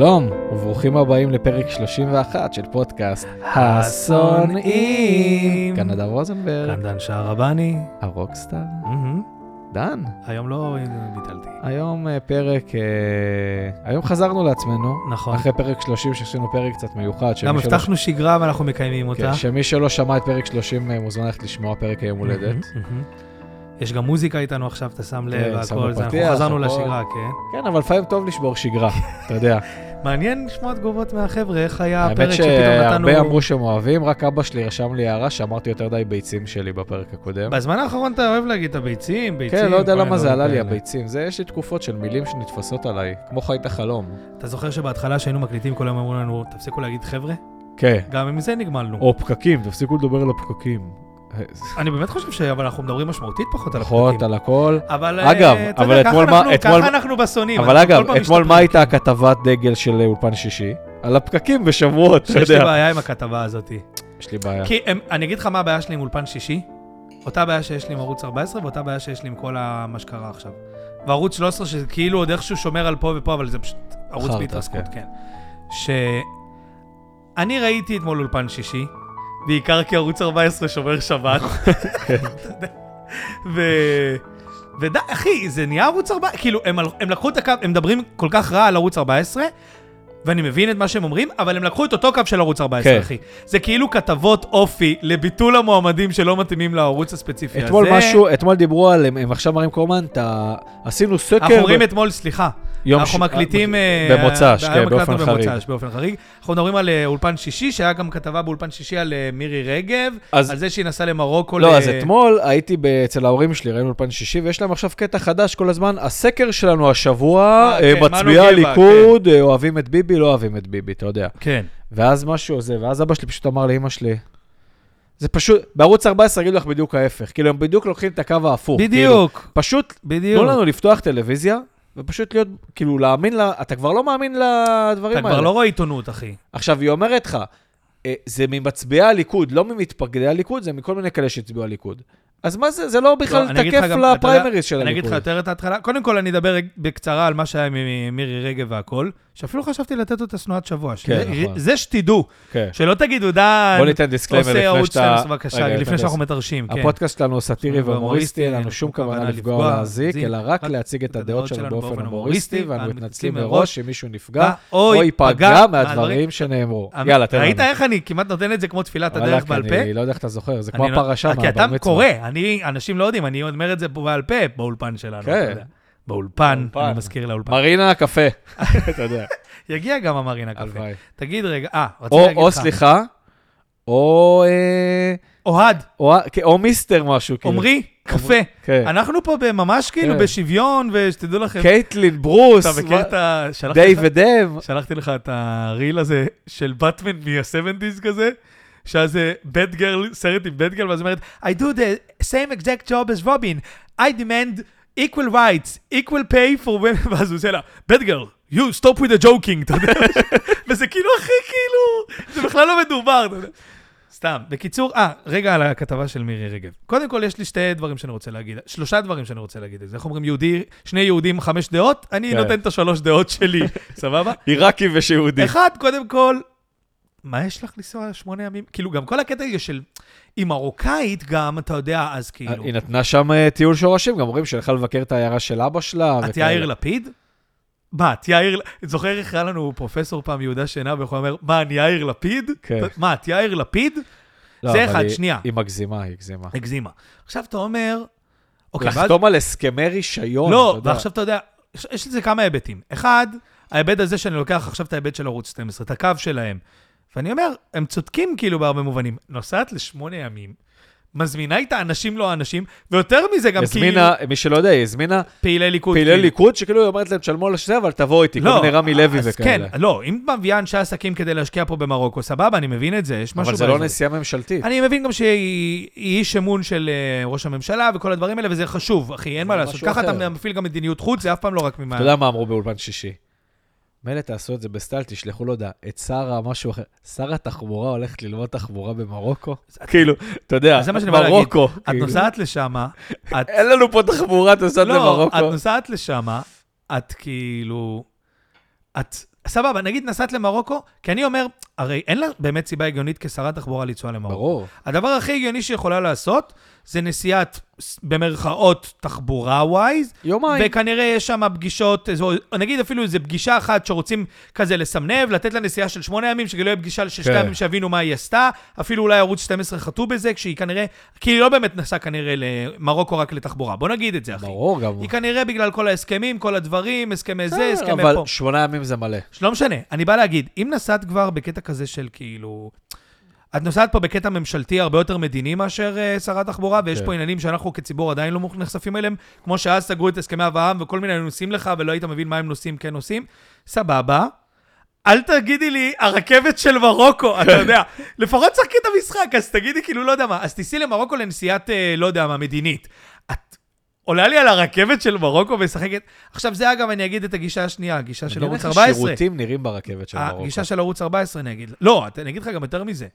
שלום, וברוכים הבאים לפרק 31 של פודקאסט השונאים. כאן נדב רוזנברג, כאן דן שערבני. הרוקסטאר. מהמם. דן, היום לא ביטלתי. היום אה, פרק, אה, היום חזרנו לעצמנו, נכון. אחרי פרק 30 שעשינו פרק קצת מיוחד. גם הבטחנו שגרה ואנחנו מקיימים כן, אותה. שמי שלא שמע את פרק 30 אה, מוזמן ללכת לשמוע פרק היום הולדת. יש גם מוזיקה איתנו עכשיו, אתה שם לב, כן, והכל זה, אנחנו חזרנו. לשגרה, כן. כן, אבל לפעמים טוב לשבור שגרה, אתה יודע. מעניין לשמוע תגובות מהחבר'ה, איך היה האמת הפרק שפתאום נתנו... שהרבה אמרו שהם אוהבים, רק אבא שלי רשם לי הערה שאמרתי יותר די ביצים שלי בפרק הקודם. בזמן האחרון אתה אוהב להגיד את הביצים, ביצים. כן, לא יודע למה זה עלה לי. הביצים. זה, יש לי תקופות של מילים שנתפסות עליי, כמו חיית החלום. אתה זוכר שבהתחלה שהיינו מקליטים, כל היום אמרו לנו, תפסיקו להגיד חבר'ה? כן. גם עם זה נגמלנו. או פקקים, תפסיקו לדבר על הפקקים. אני באמת חושב ש... אבל אנחנו מדברים משמעותית פחות על פחות הפקקים. על הכל. אבל אגב, אה, אתה אבל יודע, אתמול ככה מה- אנחנו- אתמול- ככה אנחנו בשונאים. אבל אגב, אתמול מה. הייתה כתבת דגל של אולפן שישי? על הפקקים בשבועות, אתה יש לי יודע. בעיה עם הכתבה הזאת. יש לי בעיה. כי הם, אני אגיד לך מה הבעיה שלי עם אולפן שישי, אותה בעיה שיש לי עם ערוץ 14 ואותה בעיה שיש לי עם כל מה שקרה עכשיו. וערוץ 13 שזה כאילו עוד איכשהו שומר על פה ופה, אבל זה פשוט ערוץ בהתרסקות, כן. כן. שאני ראיתי אתמול אולפן שישי, בעיקר כי ערוץ 14 שומר שבת. ו... ודי, אחי, זה נהיה ערוץ 14, כאילו, הם, הם לקחו את הקו, הם מדברים כל כך רע על ערוץ 14, ואני מבין את מה שהם אומרים, אבל הם לקחו את אותו קו של ערוץ 14, כן. אחי. זה כאילו כתבות אופי לביטול המועמדים שלא מתאימים לערוץ הספציפי הזה. אתמול משהו, אתמול דיברו על, הם- הם עכשיו מראים כל הזמן, עשינו סקר. אנחנו אומרים ב- אתמול, סליחה, אנחנו ש- מקליטים... אה, במוצ"ש, היום כן, באופן חריג. במוצ"ש, באופן חריג. אנחנו מדברים על אה, אולפן שישי, שהיה גם כתבה באולפן שישי על אה, מירי רגב, אז- על זה שהיא נסעה למרוקו. לא, ל- אז אתמול הייתי אצל ההורים שלי, ראינו אולפן שישי, ויש להם עכשיו קטע חדש כל הזמן. הסקר שלנו השבוע, אה, אה, כן, בה, הליכוד, אה, אוהבים את ביבי, לא אוהבים את ביבי, אתה יודע. כן. ואז משהו זה, ואז אבא שלי פשוט אמר לאמא שלי, זה פשוט, בערוץ 14 יגידו לך בדיוק ההפך. כאילו, הם בדיוק לוקחים את הקו ההפוך. כאילו, בדיוק, פשוט, בדיוק. תנו לנו לפתוח טלוויזיה, ופשוט להיות, כאילו, להאמין לה, אתה כבר לא מאמין לדברים אתה האלה. כבר לא רואה עיתונות, אחי. עכשיו, היא אומרת לך, אה, זה ממצביעי הליכוד, לא ממתפקדי הליכוד, זה מכל מיני כאלה שהצביעו הליכוד. אז מה זה, זה לא בכלל לא, אגיד לך תקף אתה לפריימריז של אני אגיד לך הליכוד. יותר את ההתחלה. קודם כל, אני אדבר בקצרה על מה שהיה עם מירי רגב והכל, שאפילו חשבתי לתת אותה שנואת שבוע. שזה- נכון. זה שתדעו, כן. שלא תגידו, דן, בוא ניתן דיסקליימר עושה לפני ערוץ שאתה... 12, בבקשה, לפני שאנחנו מתרשים, כן. הפודקאסט שלנו הוא סאטירי והומוריסטי, אין לנו שום לנו כוונה לפגוע או להזיק, זיק, אלא רק להציג את הדעות שלנו באופן הומוריסטי, ואנו מתנצלים מראש אם מישהו נפגע או ייפגע מהדברים שנאמרו. יאללה, תן לנו. ראית איך אני כמעט נותן את זה כמו תפילת הדרך בעל פה? אני לא יודע איך אתה זוכר, זה כמו לא- הפרשה כי מהבר אתה מצווה. קורא, אני, אנשים לא יודעים, אני אומר את זה בעל פה באולפן שלנו. באולפן. אני מזכיר לאולפן. מרינה, קפה. אתה יודע, יגיע גם המרינה קפה. הלוואי. תגיד רגע, אה, רציתי או- להגיד לך. או סליחה, או... אה, אוהד, או כן, או מיסטר משהו, כאילו. עמרי, קפה. כן. אנחנו פה ממש כאילו כן. בשוויון, ושתדעו לכם. קייטלין, ברוס, אתה מכיר את ה... שלחתי לך- דיוויד דב. שלחתי לך את הריל הזה של באטמן מה-70's כזה, שאז זה בד גרל, סרט עם בד גרל, ואז היא אומרת, I do the same exact job as Robin, I demand equal rights, equal pay for women, ואז הוא עושה לה, בד גרל, you stop with the joking, אתה יודע, וזה כאילו הכי כאילו, זה בכלל לא מדובר, אתה יודע. סתם. בקיצור, אה, רגע על הכתבה של מירי רגב. קודם כל, יש לי שתי דברים שאני רוצה להגיד, שלושה דברים שאני רוצה להגיד. איך אומרים, יהודי, שני יהודים, חמש דעות? אני כן. נותן את השלוש דעות שלי, סבבה? עיראקי ושיהודי. אחד, קודם כל, מה יש לך לנסוע שמונה ימים? כאילו, גם כל הקטע של... היא מרוקאית גם, אתה יודע, אז כאילו... היא נתנה שם אה, טיול שורשים, גם אומרים שהלכה לבקר את העיירה של אבא שלה. את. יאיר לפיד? מה, את יאיר... זוכר איך היה לנו פרופסור פעם, יהודה שינה, ויכול אומר, מה, אני יאיר לפיד? כן. מה, את יאיר לפיד? לא, זה אחד, היא- שנייה. היא מגזימה, היא הגזימה. הגזימה. עכשיו אתה אומר... אוקיי, ואז- לחתום על הסכמי רישיון, לא, אתה יודע. ועכשיו אתה יודע, יש לזה כמה היבטים. אחד, ההיבט הזה שאני לוקח עכשיו את ההיבט של ערוץ 12, את הקו שלהם. ואני אומר, הם צודקים כאילו בהרבה מובנים. נוסעת לשמונה ימים, מזמינה איתה אנשים לא אנשים, ויותר מזה גם כאילו הזמינה, מי שלא יודע, היא הזמינה פעילי ליכוד. פעילי כאילו. ליכוד, שכאילו היא אומרת להם, תשלמו על זה, אבל תבואו איתי, כל מיני רמי לוי אז וכאלה. כן, לא, אם את מביאה אנשי עסקים כדי להשקיע פה במרוקו, סבבה, אני מבין את זה, יש משהו אבל זה לא. נסיעה ממשלתית. אני מבין גם שהיא היא איש אמון של אה, ראש הממשלה וכל הדברים האלה, וזה חשוב, אחי, אין מה לעשות. ככה. אתה מפעיל גם מדיניות חוץ, זה אף פעם לא רק ממה... אתה יודע מה אמרו באולפן שישי? מילא תעשו את זה בסטייל, תשלחו לו הודעה, את שר המשהו אחר. שר התחבורה הולכת ללמוד תחבורה במרוקו? כאילו, אתה יודע. מרוקו. את כאילו. נוסעת לשם, את... אין לנו פה תחבורה, את נוסעת לא, למרוקו. את נוסעת לשם, את כאילו... את סבבה, נגיד נסעת למרוקו, כי אני אומר, הרי אין לה באמת סיבה הגיונית כשרת תחבורה לנסוע למרוקו. ברור. הדבר הכי הגיוני שיכולה לעשות, זה נסיעת, במרכאות, תחבורה ווייז, יומיים. וכנראה יש שם פגישות, איזו- נגיד אפילו איזו פגישה אחת שרוצים כזה לסמנב, לתת לה נסיעה של שמונה ימים, שכאילו יהיה פגישה של שתי כן. ימים שיבינו מה היא עשתה, אפילו אולי ערוץ 12 חטאו בזה, כשהיא כנראה, כי היא לא באמת נסעה כנראה למרוקו רק לתחבורה, בוא נגיד את זה, אחי. ברור גם. היא כנראה בגלל כל ההסכמים, כל הדברים, הסכמי זה, הסכמי אבל פה. שמונה ימים זה מלא. לא משנה, אני בא להגיד, אם נסעת כבר בקטע כזה של כאילו... את נוסעת פה בקטע ממשלתי הרבה יותר מדיני מאשר uh, שרת תחבורה, ויש כן. פה עניינים שאנחנו כציבור עדיין לא נחשפים אליהם, כמו שאז סגרו את הסכמי אברהם וכל מיני נושאים לך, ולא היית מבין מה הם נושאים, כן נושאים. סבבה. אל תגידי לי, הרכבת של מרוקו, אתה יודע. לפחות שחקי את המשחק, אז תגידי כאילו, לא יודע מה, אז תיסעי למרוקו לנסיעת, אה, לא יודע מה, מדינית. את עולה לי על הרכבת של מרוקו ומשחקת... עכשיו, זה אגב, אני אגיד את הגישה השנייה, הגישה של ערוץ איך 14. השירותים נראים ברכבת של מרוקו. הגישה של ערוץ 14, אני אגיד. לא, אני אגיד לך גם יותר מזה.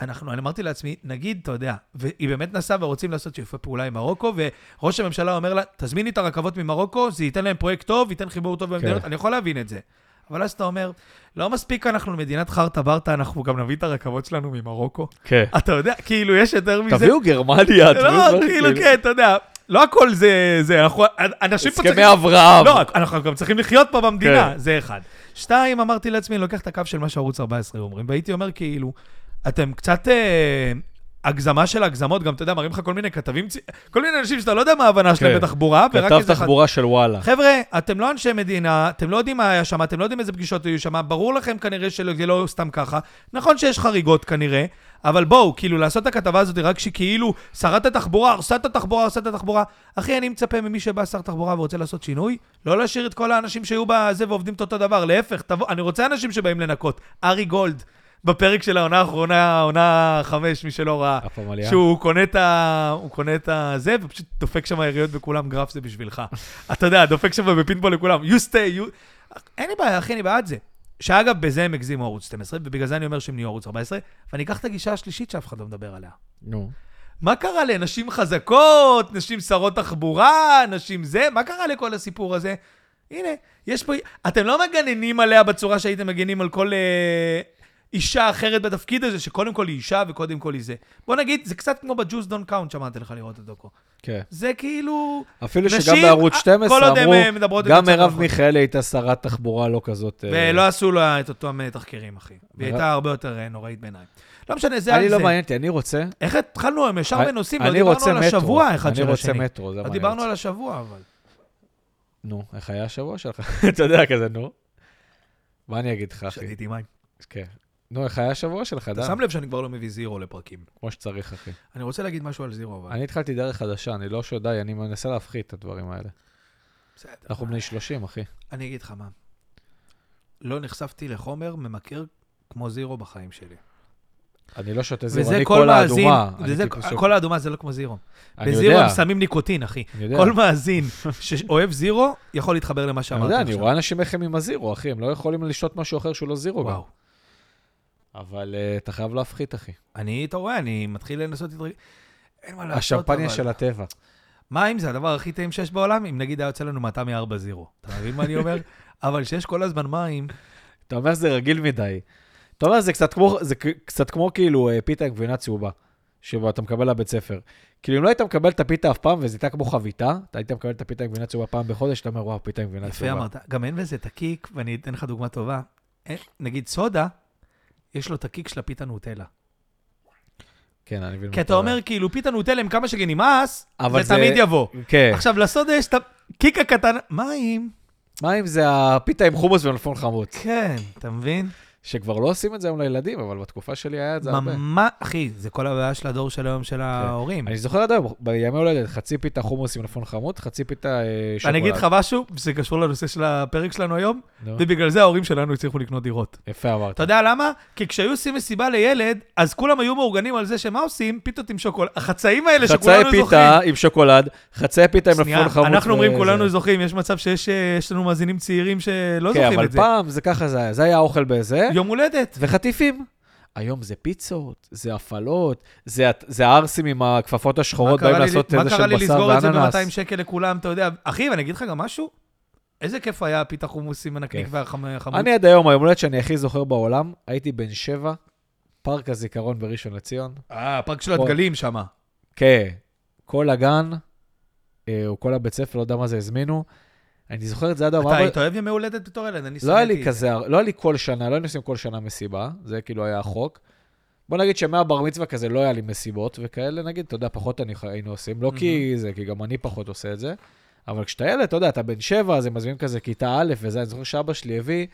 אנחנו, אני אמרתי לעצמי, נגיד, אתה יודע, והיא באמת נסעה ורוצים לעשות שיתופי פעולה עם מרוקו, וראש הממשלה אומר לה, תזמיני את הרכבות ממרוקו, זה ייתן להם פרויקט טוב, ייתן חיבור טוב במדינות, כן. אני יכול להבין את זה. אבל אז אתה אומר, לא מספיק אנחנו מדינת חרטה ברטה, אנחנו גם נביא את הרכבות שלנו ממרוקו. כן. אתה יודע, כאילו, יש יותר מזה. תביאו גרמניה, לא, כאילו, כן, אתה יודע, לא הכל זה, זה, אנחנו, אנשים פה צריכים... הסכמי אברהם. לא, אנחנו גם צריכים לחיות פה במדינה, כן. זה אחד. שתיים, אמרתי לעצמי, אני לוקח את הקו של מה שערוץ 14 אומרים, והייתי אומר כאילו, אתם קצת אה, הגזמה של הגזמות, גם אתה יודע, מראים לך כל מיני כתבים, צי- כל מיני אנשים שאתה לא יודע מה ההבנה שלהם כן. בתחבורה, ורק כתב איזה אחד... תחבורה של וואלה. חבר'ה, אתם לא אנשי מדינה, אתם לא יודעים מה היה שם, אתם לא יודעים איזה פגישות היו שם, ברור לכם כנראה שזה לא סתם ככה. נכון שיש חריגות כנראה, אבל בואו, כאילו, לעשות את הכתבה הזאת רק שכאילו שרת התחבורה הרסה את התחבורה, הרסה את התחבורה. אחי, אני מצפה ממי שבא שר תחבורה ורוצה לעשות שינוי, לא להשאיר את כל האנשים שהיו בזה ועובדים את אותו דבר, להפך, תבוא, אני רוצה אנשים שבאים לנקות. ארי גולד, בפרק של העונה האחרונה, העונה חמש, מי שלא ראה. עלייה. שהוא קונה את ה... הוא קונה את הזה, ופשוט דופק שם יריות בכולם, גרף זה בשבילך. אתה יודע, דופק שם בפינבול לכולם, you stay, you... אין לי בעיה, אחי, אני בעד זה. שאגב, בזה הם הגזימו ערוץ 12, ובגלל זה אני אומר שהם נהיו ערוץ 14, ואני אקח את הגישה השלישית שאף אחד לא מדבר עליה. נו. מה קרה לנשים חזקות, נשים שרות תחבורה, נשים זה? מה קרה לכל הסיפור הזה? הנה, יש פה... אתם לא מגננים עליה בצורה שהייתם מגנים על כל אה, אישה אחרת בתפקיד הזה, שקודם כל היא אישה וקודם כל היא זה. בוא נגיד, זה קצת כמו בג'וס דון קאונט שאמרתי לך לראות את הדוקו. כן. זה כאילו... אפילו שגם נשים, בערוץ אה, 12 עוד הן, אמרו, אה, גם מרב. מיכאלי הייתה שרת תחבורה לא כזאת... אה, ולא עשו לה את אותם אה, תחקירים, אחי. והיא הייתה הרבה יותר אה, נוראית בעיניי. לא משנה, זה על אני זה. לא מעניין אותי, אני רוצה... איך התחלנו היום ישר אני- בנושאים? לא אני דיברנו על. השבוע אחד של אני רוצה השני. מטרו, זה מה אני דיברנו רוצה. על השבוע, אבל. נו, איך היה השבוע שלך? אתה יודע, כזה, נו. מה אני אגיד לך, אחי? שתיתי מים. כן. נו, איך היה השבוע שלך, אתה דם? שם לב שאני כבר לא מביא זירו לפרקים. כמו שצריך, אחי. אני רוצה להגיד משהו על זירו, אבל... אני התחלתי דרך חדשה, אני לא שדי, אני מנסה להפחית את הדברים האלה. בסדר. אנחנו בני 30, אחי. אני אגיד לך מה. לא נחשפתי לחומר ממכר כמו זירו בחיים שלי. אני לא שותה זירו, אני כל מאזין, האדומה. אני וזה- כל האדומה זה לא כמו זירו. אני בזירו יודע, הם שמים ניקוטין, אחי. אני יודע. כל מאזין שאוהב זירו, יכול להתחבר למה אני שאמרתי יודע, עכשיו. אני רואה אנשים איך הם עם הזירו, אחי, הם לא יכולים לשתות משהו אחר שהוא לא זירו. וואו. אבל אה, אתה חייב להפחית, אחי. אני, אתה רואה, אני מתחיל לנסות להתרגל. אין מה לעשות, השמפניה של הטבע. מים זה הדבר הכי טעים שיש בעולם, אם נגיד היה יוצא לנו מטע מ-4 זירו. אתה מבין מה אני אומר? אבל שיש כל הזמן מים, אתה אומר שזה רגיל מדי. אתה אומר, זה קצת כמו, זה קצת כמו כאילו אה, פיתה עם גבינה צהובה, שאתה מקבל לבית ספר. כאילו, אם לא היית מקבל את הפיתה אף פעם, וזה הייתה כמו חביתה, אתה היית מקבל את הפיתה עם גבינה צהובה פעם בחודש, אתה אומר, וואו, פיתה עם גבינה יפה צהובה. אמרת. גם אין בזה את הקיק, ואני אתן לך דוגמה טובה. אין- נגיד סודה, יש לו את הקיק של הפיתה נוטלה. כן, אני מבין. כי אתה אומר, כאילו, פיתה נוטלה עם כמה שגנימאס, אבל זה תמיד יבוא. כן. עכשיו, לסודה יש את הקיק הקטן, מים. מה אם זה הפיתה עם חומוס ומלפון חמוץ? כן, אתה מבין? שכבר לא עושים את זה היום לילדים, אבל בתקופה שלי היה את זה הרבה. ממש, אחי, זה כל הבעיה של הדור של היום של ההורים. אני זוכר עד היום, בימי הולדת, חצי פיתה חומוס עם מלפון חמוץ, חצי פיתה אה, שוקולד. אני אגיד לך משהו, זה קשור לנושא של הפרק שלנו היום, ובגלל זה ההורים שלנו הצליחו לקנות דירות. יפה אמרת. אתה יודע למה? כי כשהיו עושים מסיבה לילד, אז כולם היו מאורגנים על זה שמה עושים? פיתות עם שוקולד. החצאים האלה חצאי שכולנו זוכרים. פיתה עם שוקולד, חצאי פיתה עם מלפון חמוץ. אנחנו אומרים. כולנו זוכרים, יש מצב שיש אה, יש לנו מאזינים צעירים שלא כן, זוכרים אבל את זה. פעם זה ככה זה היה. זה היה האוכל בזה, יום הולדת. וחטיפים. היום זה פיצות, זה הפעלות, זה, זה הערסים עם הכפפות מה השחורות, קרה באים לי- לעשות מה איזה קרה של לי בשר לסגור את זה ואננס. ב-200 שקל לכולם, אתה יודע. אחי, ואני אגיד לך גם משהו, איזה כיף היה הפיתה חומוסים הנקניק כיף. והחמוד. אני עד היום, היום הולדת שאני הכי זוכר בעולם, הייתי בן שבע, פארק הזיכרון בראשון לציון. אה, הפארק של הדגלים שם. כן, כל הגן, אה, או כל הבית ספר, לא יודע מה זה, הזמינו. אני זוכר את זה עד היום. אתה היית אוהב ימי הולדת בתור ילד? אני לא היה לי כזה, לא היה לי כל שנה, לא היינו עושים כל שנה מסיבה, זה כאילו היה החוק. בוא נגיד שמהבר מצווה כזה לא היה לי מסיבות וכאלה, נגיד, אתה יודע, פחות היינו עושים, לא כי זה, כי גם אני פחות עושה את זה, אבל כשאתה ילד, אתה יודע, אתה בן שבע, אז הם מזמינים כזה כיתה א' וזה, אני זוכר שאבא שלי הביא,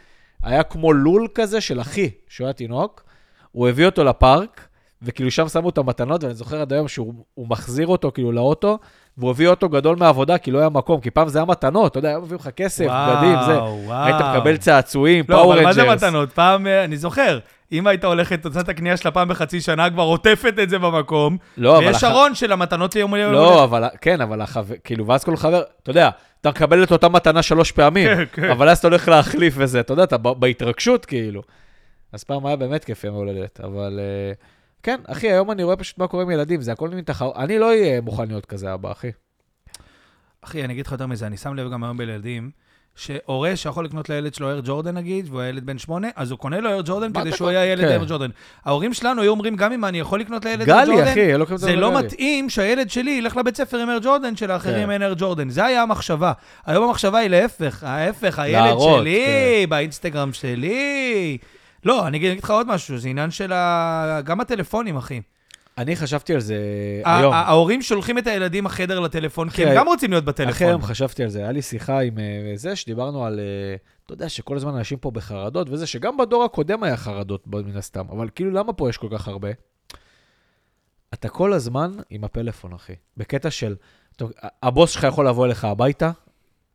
היה כמו לול כזה של אחי, שהוא היה תינוק, הוא הביא אותו לפארק, וכאילו שם שמו את המתנות, ואני זוכר עד היום שהוא הוא מחזיר אותו כאילו לאוטו, והוא הביא אוטו גדול מהעבודה, כי לא היה מקום, כי פעם זה היה מתנות, אתה יודע, היום מביאים לך כסף, בגדים, זה. וואו. היית מקבל צעצועים, לא, פאור אבל מה זה. מתנות? פעם, אה, אני זוכר, אם היית הולכת, עושה את הקנייה שלה פעם בחצי שנה, כבר עוטפת את זה במקום, לא, אבל... ויש הח- ארון של המתנות ליום הולדת. לא, אבל כן, אבל החבר, כאילו, ואז כל חבר, אתה יודע, אתה מקבל את אותה מתנה שלוש פעמים, כן, כן. אבל אז אתה הולך להחליף וזה, אתה יודע, אתה בהתרגשות, כאילו. אז פעם היה באמת כיף יום הולדת, אבל אה, כן, אחי, היום אני רואה פשוט מה קורה עם ילדים, זה הכל מין תחרות, אני לא אהיה מוכן להיות כזה אבא, אחי. אחי, אני אגיד לך יותר מזה, אני שם לב גם היום בילדים, שהורה שיכול לקנות לילד שלו אייר ג'ורדן נגיד, והוא הילד בן שמונה, אז הוא קונה לו אייר ג'ורדן כדי שהוא? יהיה ילד כן. אייר ג'ורדן. ההורים שלנו היו אומרים, גם אם אני יכול לקנות לילד אייר ג'ורדן, זה לא. מתאים שהילד שלי ילך לבית ספר עם אייר ג'ורדן, שלאחרים כן. אין אייר ג'ורדן. זה היה המחשבה. היום המחשבה היא להפך, ההפך, הילד שלי, כן. באינסטגרם שלי. לא, אני אגיד לך עוד משהו, זה עניין של ה... גם הטלפונים, אחי. אני חשבתי על זה היום. ההורים שולחים את הילדים החדר לטלפון, כי אחי, הם גם רוצים להיות אחרי בטלפון. היום חשבתי על זה, היה לי שיחה עם אה, זה, שדיברנו על, אה, אתה יודע, שכל הזמן אנשים פה בחרדות וזה, שגם בדור הקודם היה חרדות, מן הסתם, אבל כאילו, למה פה יש כל כך הרבה? אתה כל הזמן עם הפלאפון, אחי. בקטע של, טוב, הבוס שלך יכול לבוא אליך הביתה,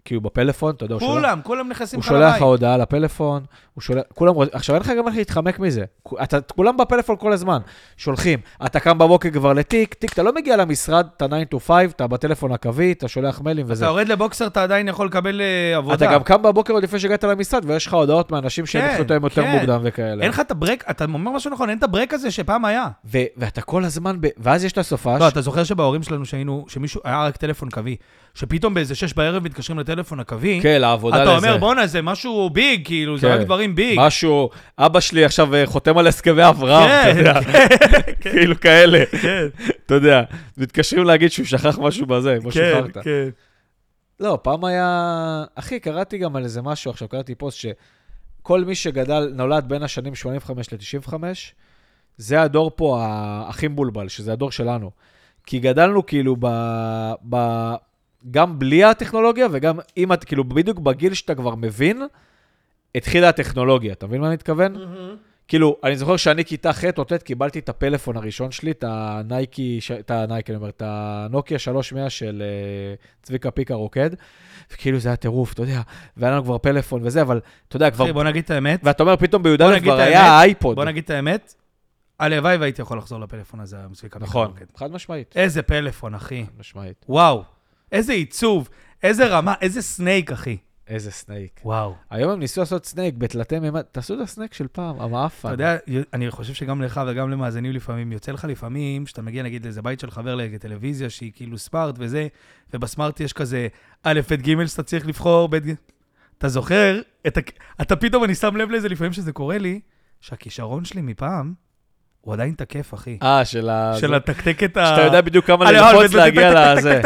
כאילו בפלאפון, אתה יודע, הוא שולח- כולם, כולם נכנסים הוא לך שולח לך לבית. הודעה לפלאפון, הוא שולח, כולם עכשיו אין לך גם איך להתחמק מזה. אתה, כולם בפלאפון כל הזמן, שולחים. אתה קם בבוקר כבר לתיק, תיק, אתה לא מגיע למשרד, אתה 9 to 5, אתה בטלפון הקווי, אתה שולח מיילים וזה. אתה יורד לבוקסר, אתה עדיין יכול לקבל אה, עבודה. אתה גם קם בבוקר עוד לפני שהגעת למשרד, ויש לך הודעות מאנשים שהם כן, התחילו היום יותר כן. מוקדם וכאלה. אין לך את הברק, אתה אומר משהו נכון, אין את הברק הזה שפעם היה. ו- ואתה כל הזמן, ב- ואז יש את הסופה, לא, אתה זוכר שבהורים שלנו שהיינו, שמישהו, היה רק טלפון קווי, שפתאום באיזה שש בערב מתקשרים לטלפון הקווי, כן, לעבודה אתה לזה. אומר, בואנה, זה משהו ביג, כאילו, זה כן. רק דברים ביג. משהו, אבא שלי עכשיו אה, חותם על הסכמי אברהם, אתה כן, יודע, כאילו כאלה, כן, אתה יודע, מתקשרים להגיד שהוא שכח משהו בזה, כמו כן, שכחת. כן. לא, פעם היה... אחי, קראתי גם על איזה משהו, עכשיו קראתי פוסט שכל מי שגדל, נולד בין השנים 85 ל-95, זה הדור פה ה- הכי מבולבל, שזה הדור שלנו. כי גדלנו כאילו ב... ב... גם בלי הטכנולוגיה וגם אם את, כאילו, בדיוק בגיל שאתה כבר מבין, התחילה הטכנולוגיה. אתה מבין מה אני מתכוון? כאילו, אני זוכר שאני כיתה ח' או ט' קיבלתי את הפלאפון הראשון שלי, את הנייקי, את הנייקי, אני אומר, את הנוקיה 300 של אה, צביקה פיק הרוקד, וכאילו זה היה טירוף, אתה יודע, והיה לנו כבר פלאפון וזה, אבל אתה יודע, כבר... אחי, בוא נגיד את האמת, ואתה אומר, פתאום בי"א כבר היה האמת, האייפוד. בוא נגיד את האמת, הלוואי והייתי יכול לחזור לפלאפון הזה היום, צביקה. נכון, בקרוקד. חד משמעית. איזה פלאפון, אחי. חד משמעית. וואו, איזה עיצוב, איזה רמה, איזה snake, אחי. איזה snake. וואו. היום הם ניסו לעשות snake בתלתי מימד, תעשו את ה snake של פעם, המאפן. אתה יודע, אני חושב שגם לך וגם למאזינים לפעמים, יוצא לך לפעמים, שאתה מגיע נגיד לאיזה בית של חבר לטלוויזיה שהיא כאילו smart וזה, וב smart יש כזה א', ב', ג' שאתה צריך לבחור, ב'. אתה זוכר, את ה... אתה פתאום, אני שם לב לזה לפעמים שזה קורה לי, שהכישרון שלי מפעם, הוא עדיין תקף, אחי. אה, של ה... של את ה... שאתה יודע בדיוק כמה ללחוץ להגיע לזה.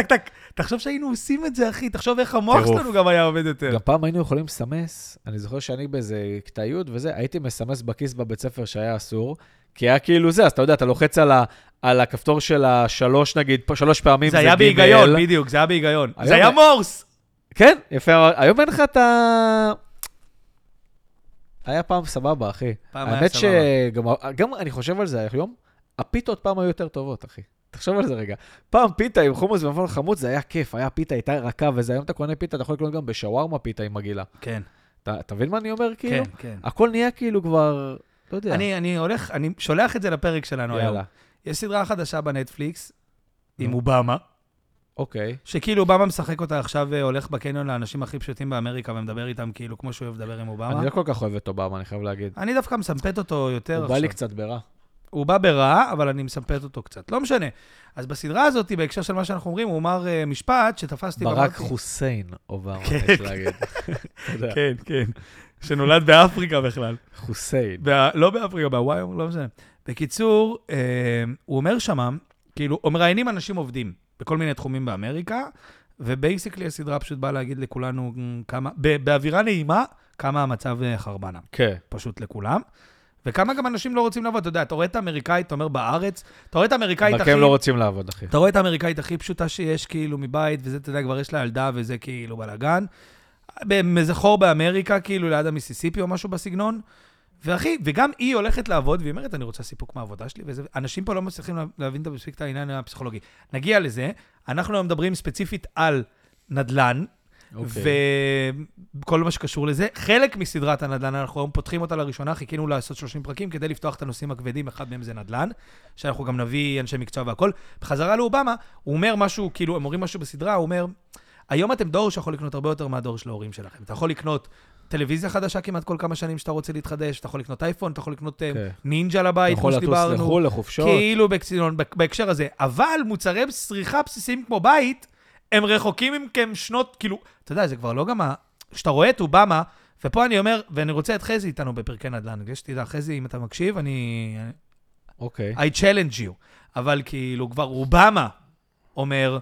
תחשוב שהיינו עושים את זה, אחי, תחשוב איך המוח טירוף. שלנו גם היה עובד יותר. גם פעם היינו יכולים לסמס, אני זוכר שאני באיזה כיתה י' וזה, הייתי מסמס בכיס בבית ספר שהיה אסור, כי היה כאילו זה, אז אתה יודע, אתה לוחץ על, ה, על הכפתור של השלוש, נגיד, שלוש פעמים, זה היה ג', בהיגיון, בדיוק, זה היה בהיגיון. זה היה זה- מורס. כן, יפה, היום אין לך את ה... היה פעם סבבה, אחי. פעם היה האמת סבבה. שגם, גם אני חושב על זה היום, הפיתות פעם היו יותר טובות, אחי. תחשוב על זה רגע. פעם פיתה עם חומוס ומפון חמוץ, זה היה כיף, היה פיתה, הייתה רכה וזה, היום אתה קונה פיתה, אתה יכול לקנות גם בשווארמה פיתה עם מגעילה. כן, אתה מבין מה אני אומר, כאילו? כן, כן. הכל נהיה כאילו כבר, לא יודע. אני, אני הולך, אני שולח את זה לפרק שלנו היום. יאללה, יש סדרה חדשה בנטפליקס עם נו. אובמה, אוקיי. שכאילו אובמה משחק אותה עכשיו, אה, הולך בקניון לאנשים הכי פשוטים באמריקה ומדבר איתם כאילו כמו שהוא אוהב לדבר עם אובמה. אני לא כל כך אוהב את אובמה, אני חייב להגיד. אני דווקא מסמפת אותו יותר הוא עכשיו. בא לי קצת ברע. הוא בא ברע, אבל אני מסמפת אותו קצת. לא משנה. אז בסדרה הזאת, בהקשר של מה שאנחנו אומרים, הוא אמר אה, משפט שתפסתי ברק ואמרתי- חוסיין, אובמה, כן, יש להגיד. אתה יודע, כן, כן. שנולד באפריקה בכלל. חוסיין. ב- לא באפריקה, בהוואי, לא משנה. בקיצור, אה, הוא אומר שמה, כאילו, הוא מראיינים אנשים עובדים בכל מיני תחומים באמריקה, ובייסיקלי הסדרה פשוט באה להגיד לכולנו כמה, ב- באווירה נעימה, כמה המצב אה, חרבנה, כן. פשוט לכולם. וכמה גם אנשים לא רוצים לעבוד, אתה יודע, אתה רואה את האמריקאית, אתה אומר בארץ, אתה רואה את האמריקאית רק הכי... הם לא רוצים לעבוד, אחי. אתה רואה את האמריקאית הכי פשוטה שיש, כאילו, מבית, וזה, אתה יודע, כבר יש לה ילדה, וזה כאילו בלאגן. באיזה חור באמריקה, כאילו, ליד המיסיסיפי או משהו בסגנון. ואחי, וגם היא הולכת לעבוד, והיא אומרת, אני רוצה סיפוק מהעבודה שלי, וזה, אנשים פה לא מצליחים לה- להבין את העניין הפסיכולוגי. נגיע לזה, אנחנו מדברים ספציפית על נדל"ן, אוקיי. וכל מה שקשור לזה. חלק מסדרת הנדל"ן, אנחנו היום פותחים אותה לראשונה, חיכינו לעשות 30 פרקים כדי לפתוח את הנושאים הכבדים, אחד מהם זה נדל"ן, שאנחנו גם נביא אנשי מקצוע והכול. בחזרה לאובמה, הוא אומר משהו, כאילו, הם אומרים משהו בסדרה, הוא אומר, היום אתם דור שיכול לקנות הרבה יותר מהדור של ההורים שלכם. אתה יכול לקנות טלוויזיה חדשה כמעט כל כמה שנים שאתה רוצה להתחדש, אתה יכול לקנות אייפון, אתה יכול לקנות אה, כן. נינג'ה אתה לבית, יכול כמו לטוס שדיברנו. לחו"ל, לחופשות. כאילו בהקשר הזה. אבל מוצרי צריכה בסיסיים כמו בית, הם רחוקים מכם שנות, כאילו, אתה יודע, זה כבר לא גם ה... כשאתה רואה את אובמה, ופה אני אומר, ואני רוצה את חזי איתנו בפרקי נדל"ן, כדי שתדע, חזי, אם אתה מקשיב, אני... אוקיי. I challenge you. אבל כאילו, כבר אובמה אומר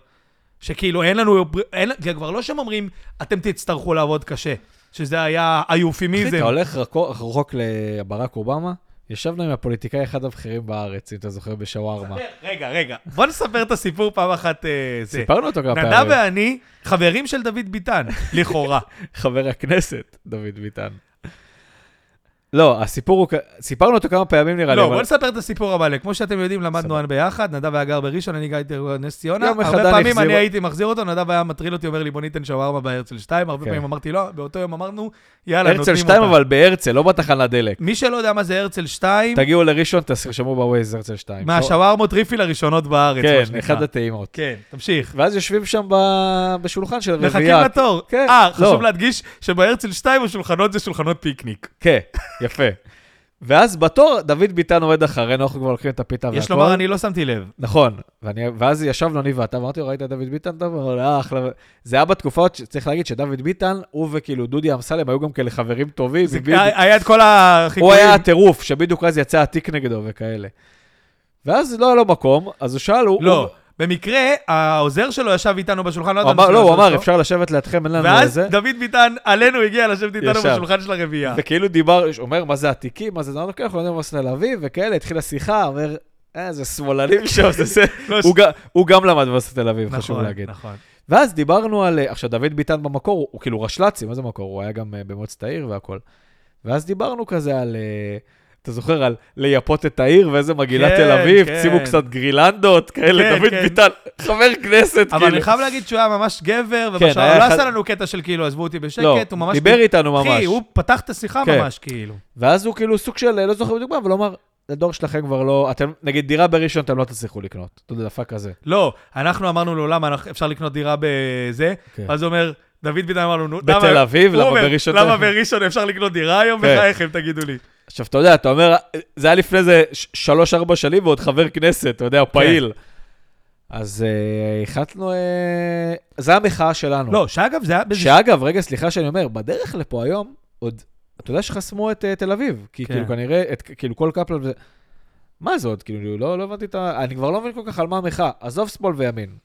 שכאילו אין לנו... אין, זה כבר לא שהם אומרים, אתם תצטרכו לעבוד קשה, שזה היה אחי, היופימיזם. אתה הולך רחוק לברק אובמה, ישבנו עם הפוליטיקאי אחד הבכירים בארץ, אם אתה זוכר, בשווארמה. רגע, רגע, בוא נספר את הסיפור פעם אחת. אה, זה. סיפרנו אותו כמה נדב פעמים. ואני חברים של דוד ביטן, לכאורה. חבר הכנסת, דוד ביטן. לא, הסיפור הוא, סיפרנו אותו כמה פעמים נראה לי, לא, בוא נספר את הסיפור המלא. כמו שאתם יודעים, למדנו ביחד, נדב היה גר בראשון, אני גרתי בנס ציונה. יום אחד הרבה פעמים אני הייתי מחזיר אותו, נדב היה מטריל אותי, אומר לי, בוא ניתן שווארמה בהרצל 2. הרבה כן. פעמים אמרתי, לא, באותו יום אמרנו, יאללה, נותנים אותה. הרצל 2 אבל בהרצל, לא בתחנת דלק. מי שלא יודע מה זה הרצל 2, תגיעו לראשון, תרשמו בווייז הרצל 2. מהשווארמות ריפיל הראשונות בארץ, כן. אחד הטעימות. כן, תמשיך. ואז יושבים שם ב- בשולחן של מחכים רביעייה. לתור. אה. חשוב להדגיש שבהרצל 2 השולחנות זה שולחנות פיקניק. כן, יפה. ואז בתור, דוד ביטן עומד אחרינו, אנחנו כבר לוקחים את הפיתה והכל. יש לומר, אני לא שמתי לב. נכון, ואני, ואז ישבנו אני ואתה, ואמרתי לו, ראית את דוד ביטן? טוב, הוא אמר, "אה, אחלה. זה היה בתקופות שצריך להגיד שדוד ביטן, הוא וכאילו דודי אמסלם היו גם כאלה חברים טובים. זה- בדיוק- היה את כל הוא החיקויים. היה הטירוף, שבדיוק אז יצא התיק נגדו וכאלה. ואז לא היה לו מקום, אז הוא שאל, הוא... לא, במקרה, העוזר שלו ישב איתנו בשולחן, לא הוא ידענו לא, הוא אמר, אפשר לשבת לידכם, אין לנו ואז איזה. דוד ביטן, עלינו הגיע לשבת איתנו. בשולחן של הרביעייה. וכאילו דיבר, הוא אומר, מה זה התיקים, מה זה, זה, כן, אנחנו יודעים מה זה תל אביב, וכאלה, התחילה שיחה, אומר, אה, זה שמאלנים שם, זה. לא, הוא גם- הוא למד באוניברסיטת תל אביב, נכון, חשוב להגיד. נכון. ואז דיברנו על, עכשיו, דוד ביטן במקור, הוא, הוא כאילו רשל"צי, מה זה מקור? הוא היה גם uh, במועצת העיר והכל. ואז דיברנו כזה על, uh, אתה זוכר, על לייפות את העיר ואיזה מגילת כן, תל אביב, כן. שימו קצת גרילנדות, כאלה, כן, דוד כן. ביטן, חבר כנסת, אבל כאילו. אני חייב להגיד שהוא היה ממש גבר, כן, ובשעה, הוא לא אחד- עשה לנו קטע של כאילו, עזבו אותי בשקט, לא, הוא ממש... דיבר איתנו ממש. אחי, הוא פתח את השיחה כן. ממש, כאילו. ואז הוא כאילו סוג של, לא זוכר בדיוק מה, אבל הוא אמר, לדור שלכם כבר לא, אתם, נגיד דירה בראשון אתם לא תצליחו לקנות. אתה יודע, דפק כזה. לא, אנחנו אמרנו לו, למה אפשר לקנות דירה בזה? כן. אז הוא אומר, דוד ביטן אמר לנו, נו, בתל אביב, למה בראשון? למה בראשון אפשר לקנות דירה היום? כן. בחייכם, תגידו לי. עכשיו, אתה יודע, אתה אומר, זה היה לפני איזה שלוש-ארבע שנים ועוד חבר כנסת, אתה יודע, פעיל. אז אה, החלטנו, אה, זה המחאה שלנו. לא, שאגב, זה היה... שאגב, רגע, סליחה שאני אומר, בדרך לפה היום, עוד, אתה יודע שחסמו את אה, תל אביב, כי כן. כאילו כנראה, כאילו כל קפלן וזה... מה זה עוד? כאילו, לא, לא הבנתי את ה... אני כבר לא מבין כל כך על מה המחאה. עזוב שמאל וימין.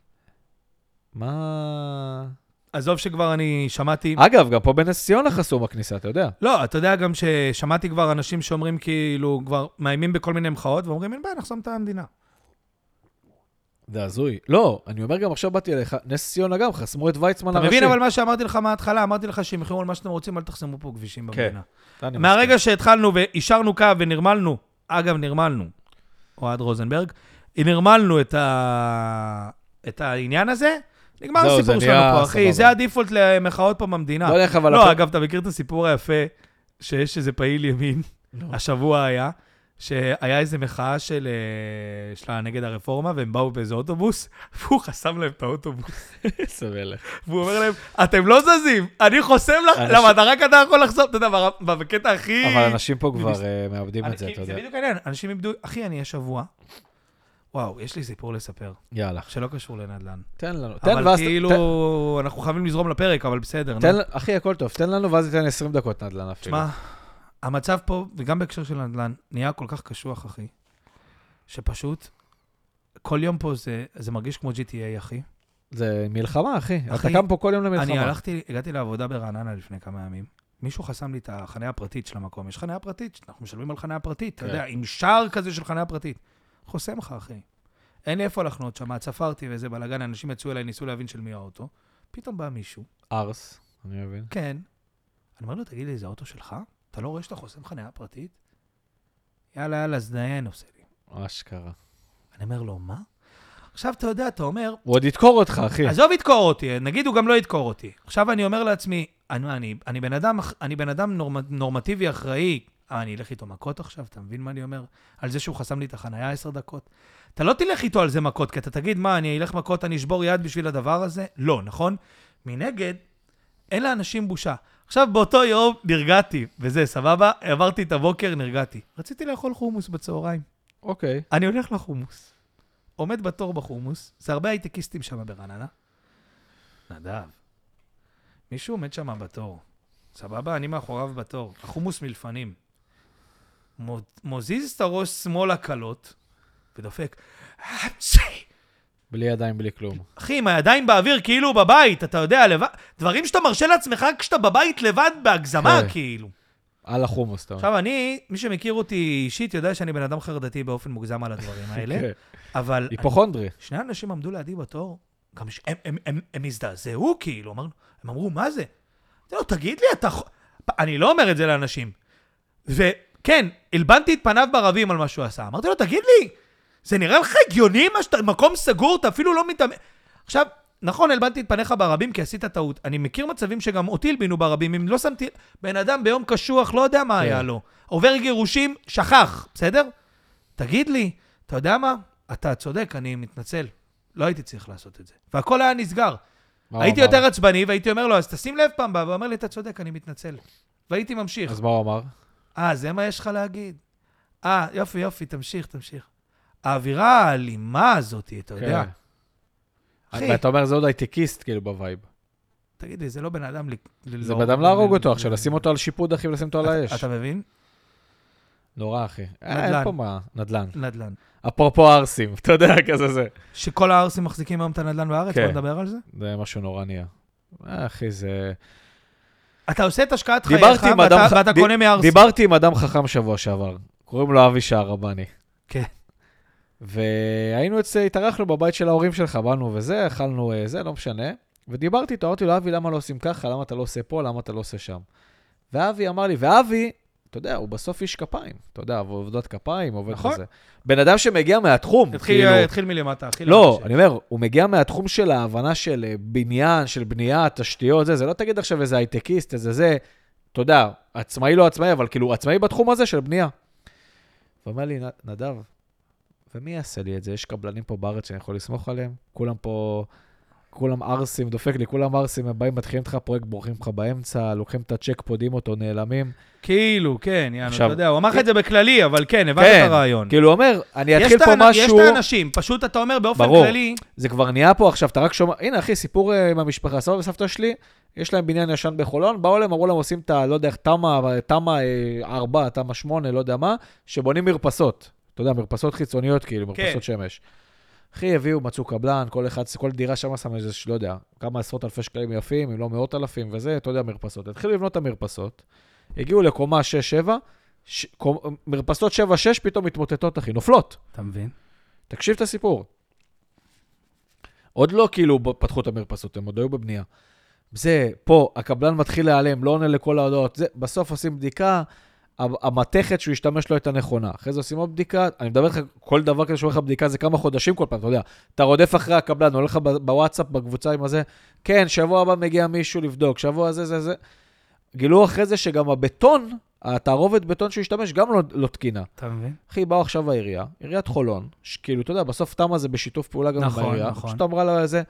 מה... עזוב שכבר אני שמעתי... אגב, גם פה בנס ציונה חסום הכניסה, אתה יודע. לא, אתה יודע גם ששמעתי כבר אנשים שאומרים כאילו, כבר מאיימים בכל מיני מחאות, ואומרים, אין בעיה, נחסום את המדינה. זה הזוי. לא, אני אומר גם עכשיו באתי אליך, נס ציונה גם, חסמו את ויצמן אתה הראשי. מבין אבל מה שאמרתי לך מההתחלה? אמרתי לך שאם יחזרו על מה שאתם רוצים, אל תחסמו פה כבישים כן. במדינה. אני מהרגע. שהתחלנו ואישרנו קו ונרמלנו, אגב, נרמלנו, אוהד רוזנברג, נרמלנו את, ה... את העניין הזה, נגמר הסיפור שלנו פה, אחי. זה הדיפולט למחאות פה במדינה. לא יודע, אבל... לא, אגב, אתה מכיר את הסיפור היפה, שיש איזה פעיל ימין. השבוע היה, שהיה איזה מחאה של, אה, שלה נגד הרפורמה, והם באו באיזה אוטובוס, והוא חסם להם את האוטובוס. איזה מלך. והוא אומר להם, אתם לא זזים, אני חוסם לך, למה אתה רק אתה יכול לחסום, אתה יודע, בקטע הכי... אבל אנשים פה כבר אה, מאבדים את זה, אתה יודע. זה בדיוק העניין, אנשים איבדו, אחי, אני השבוע, וואו, יש לי סיפור לספר, יאללה. שלא קשור לנדל"ן. תן לנו. תן, אבל ואז... ת- כאילו, אנחנו חייבים לזרום לפרק, אבל בסדר, תן, נו. תן- אחי, הכל טוב. תן לנו, ואז ניתן 20 דקות נדל"ן אפילו. תשמע, המצב פה, וגם בהקשר של נדל"ן, נהיה כל כך קשוח, אחי, שפשוט, כל יום פה זה, זה מרגיש כמו GTA, אחי. זה מלחמה, אחי. אתה אחי, קם פה כל יום אני למלחמה. הלכתי, הגעתי לעבודה ברעננה לפני כמה ימים. מישהו חסם לי את החניה הפרטית של המקום. יש חניה פרטית, אנחנו משלמים על חניה פרטית, אתה כן. יודע, עם שער כזה של חניה פרטית. חוסם לך, אחי. אין לי איפה לחנות שם, צפרתי וזה בלאגן, אנשים יצאו אליי, ניסו להבין של מי האוטו. פתאום בא מישהו, ארס, אני מבין. כן. אני אומר לו, תגיד לי, זה האוטו שלך? אתה לא רואה שאתה חוסם חניה פרטית? יאללה, יאללה, זדיין עושה לי. אשכרה. אני אומר לו, מה? עכשיו, אתה יודע, אתה אומר, הוא עוד ידקור אותך, אחי. עזוב ידקור אותי, נגיד הוא גם לא ידקור אותי. עכשיו אני אומר לעצמי, אני, אני, אני בן אדם, אני בן אדם נורמ, נורמטיבי אחראי. אה, אני אלך איתו מכות עכשיו? אתה מבין מה אני אומר? על זה שהוא חסם לי את החנייה עשר דקות? אתה לא תלך איתו על זה מכות, כי אתה תגיד, מה, אני אלך מכות, אני אשבור יד בשביל הדבר הזה? לא, נכון? מנגד, אין לאנשים בושה. עכשיו, באותו יום נרגעתי, וזה, סבבה? עברתי את הבוקר, נרגעתי. רציתי לאכול חומוס בצהריים. אוקיי. אני הולך לחומוס, עומד בתור בחומוס, זה הרבה הייטקיסטים שם ברעננה. נדב, מישהו עומד שם בתור. סבבה, אני מאחוריו בתור. החומוס מלפנים. מו- מוזיז את הראש שמאלה קלות, ודופק. בלי ידיים, בלי כלום. אחי, עם הידיים באוויר, כאילו בבית, אתה יודע, לבד, דברים שאתה מרשה לעצמך כשאתה בבית לבד בהגזמה, כן. כאילו. על החומוס, אתה אומר. עכשיו, אני, מי שמכיר אותי אישית יודע שאני בן אדם חרדתי באופן מוגזם על הדברים האלה, כן. אבל... היפוכונדרי. שני אנשים עמדו לידי בתור, גם ש... הם, הם, הם, הם הזדעזעו, כאילו, אמרנו, הם אמרו, מה זה? אמרתי לו, תגיד לי, אתה... ח-" אני לא אומר את זה לאנשים. וכן, הלבנתי את פניו ברבים על מה שהוא עשה. אמרתי לו, תגיד לי, זה נראה לך הגיוני מה שאתה... מקום סגור, אתה אפילו לא מתאמן... עכשיו, נכון, הלבנתי את פניך ברבים כי עשית טעות. אני מכיר מצבים שגם אותי הלבינו ברבים, אם לא שמתי... בן אדם ביום קשוח, לא יודע מה כן. היה לו. עובר גירושים, שכח, בסדר? תגיד לי, אתה יודע מה? אתה צודק, אני מתנצל. לא הייתי צריך לעשות את זה. והכל היה נסגר. מה הייתי אמר? יותר עצבני, והייתי אומר לו, אז תשים לב פעם והוא אומר לי, אתה צודק, אני מתנצל. והייתי ממשיך. אז מה הוא אמר? אה, זה מה יש לך להגיד? אה, יופי, יופי, תמשיך, תמשיך. האווירה האלימה הזאת, אתה יודע. כן. אחי, ואתה אומר, זה עוד הייטקיסט, כאילו, ב vibe. תגיד לי, זה לא בן אדם... ל- זה בן אדם להרוג אותו עכשיו, לשים אותו על שיפוד, אחי, ולשים אותו על האש. אתה מבין? נורא, אחי. אה, נדל"ן. אין פה מה, נדל"ן. נדל"ן. אפרופו ערסים, אתה יודע, כזה זה. שכל הערסים מחזיקים היום את הנדל"ן בארץ, כן. בוא נדבר על זה? זה משהו נורא נהיה. אה, אחי, זה... אתה עושה את השקעת חייך, ואתה ח- ואתה די- קונה מערסים. דיברתי עם אדם חכם שבוע שעבר, קוראים לו אבי שערבני. כן. והיינו אצל, התארחנו בבית של ההורים שלך, באנו וזה, אכלנו אה, זה, לא משנה. ודיברתי איתו, אמרתי לו, אבי, למה לא עושים ככה? למה אתה לא עושה פה? למה אתה לא עושה שם? ואבי אמר לי, ואבי, אתה יודע, הוא בסוף איש כפיים. אתה יודע, עבודת כפיים, עובד נכון. בזה. בן אדם שמגיע מהתחום, התחיל כאילו... התחיל מלמטה, הכי לא. אני אומר, הוא מגיע מהתחום של ההבנה של אה, בניין, של בנייה, תשתיות, זה, זה לא תגיד עכשיו איזה הייטקיסט, איזה זה, אתה יודע, עצמאי לא עצמאי, אבל כאילו עצמאי בתחום הזה של בנייה. הוא אומר לי, "נ- נדב, ומי יעשה לי את זה? יש קבלנים פה בארץ שאני יכול לסמוך עליהם? כולם פה, כולם ערסים, דופק לי, כולם ערסים, הם באים, מתחילים איתך פרויקט, בורחים לך באמצע, לוקחים את הצ'ק, פודים אותו, נעלמים. כאילו, כן, יאנו, עכשיו- אתה יודע, הוא אמר לך את זה בכללי, אבל כן, הבנת כן, את הרעיון. כאילו, הוא אומר, אני אתחיל את פה האנ- יש משהו... את האנשים, פשוט אתה אומר באופן ברור. כללי, זה כבר נהיה פה עכשיו, אתה רק שומע, הנה אחי, סיפור אה, עם המשפחה, סבא וסבתא שלי, יש להם בניין ישן בחולון, באו אליהם, אמרו להם, עושים את ה... לא יודע איך, תמ"א, תמ"א 4, תמ"א 8, לא יודע מה, שבונים מרפסות. אתה יודע, מרפסות חיצוניות, כאילו, כן. מרפסות שמש. אחי, הביאו, מצאו קבלן, כל אחד, כל דירה שם שם איזה, לא יודע, כמה עשרות אלפי שקלים יפים, אם לא מאות אלפים וזה, אתה יודע, מרפסות. התחילו לבנות את המרפסות, הגיעו לקומה 6-7, ש... קומ- מרפסות 7-6 פתאום מתמוטטות, אחי, נופלות. אתה מבין? תקשיב את הסיפור. עוד לא כאילו פתחו את המרפסות, הם עוד היו בבנייה. זה, פה, הקבלן מתחיל להיעלם, לא עונה לכל ההודעות. זה, בסוף עושים בדיקה, המתכת שהוא השתמש לו הייתה נכונה. אחרי זה עושים עוד בדיקה, אני מדבר איתך, כל דבר כזה שאומר לך בדיקה זה כמה חודשים כל פעם, אתה יודע. אתה רודף אחרי הקבלן, עולה לך בוואטסאפ, בקבוצה עם הזה, כן, שבוע הבא מגיע מישהו לבדוק, שבוע זה, זה, זה. גילו אחרי זה שגם הבטון התערובת בטון שהוא השתמש גם לא, לא תקינה. אתה מבין? אחי, באו עכשיו העירייה, עיריית חולון, שכאילו, אתה יודע, בסוף תמה זה בשיתוף פעולה גם נכון, עם העירייה. נכון. פשוט אמרה לה זה,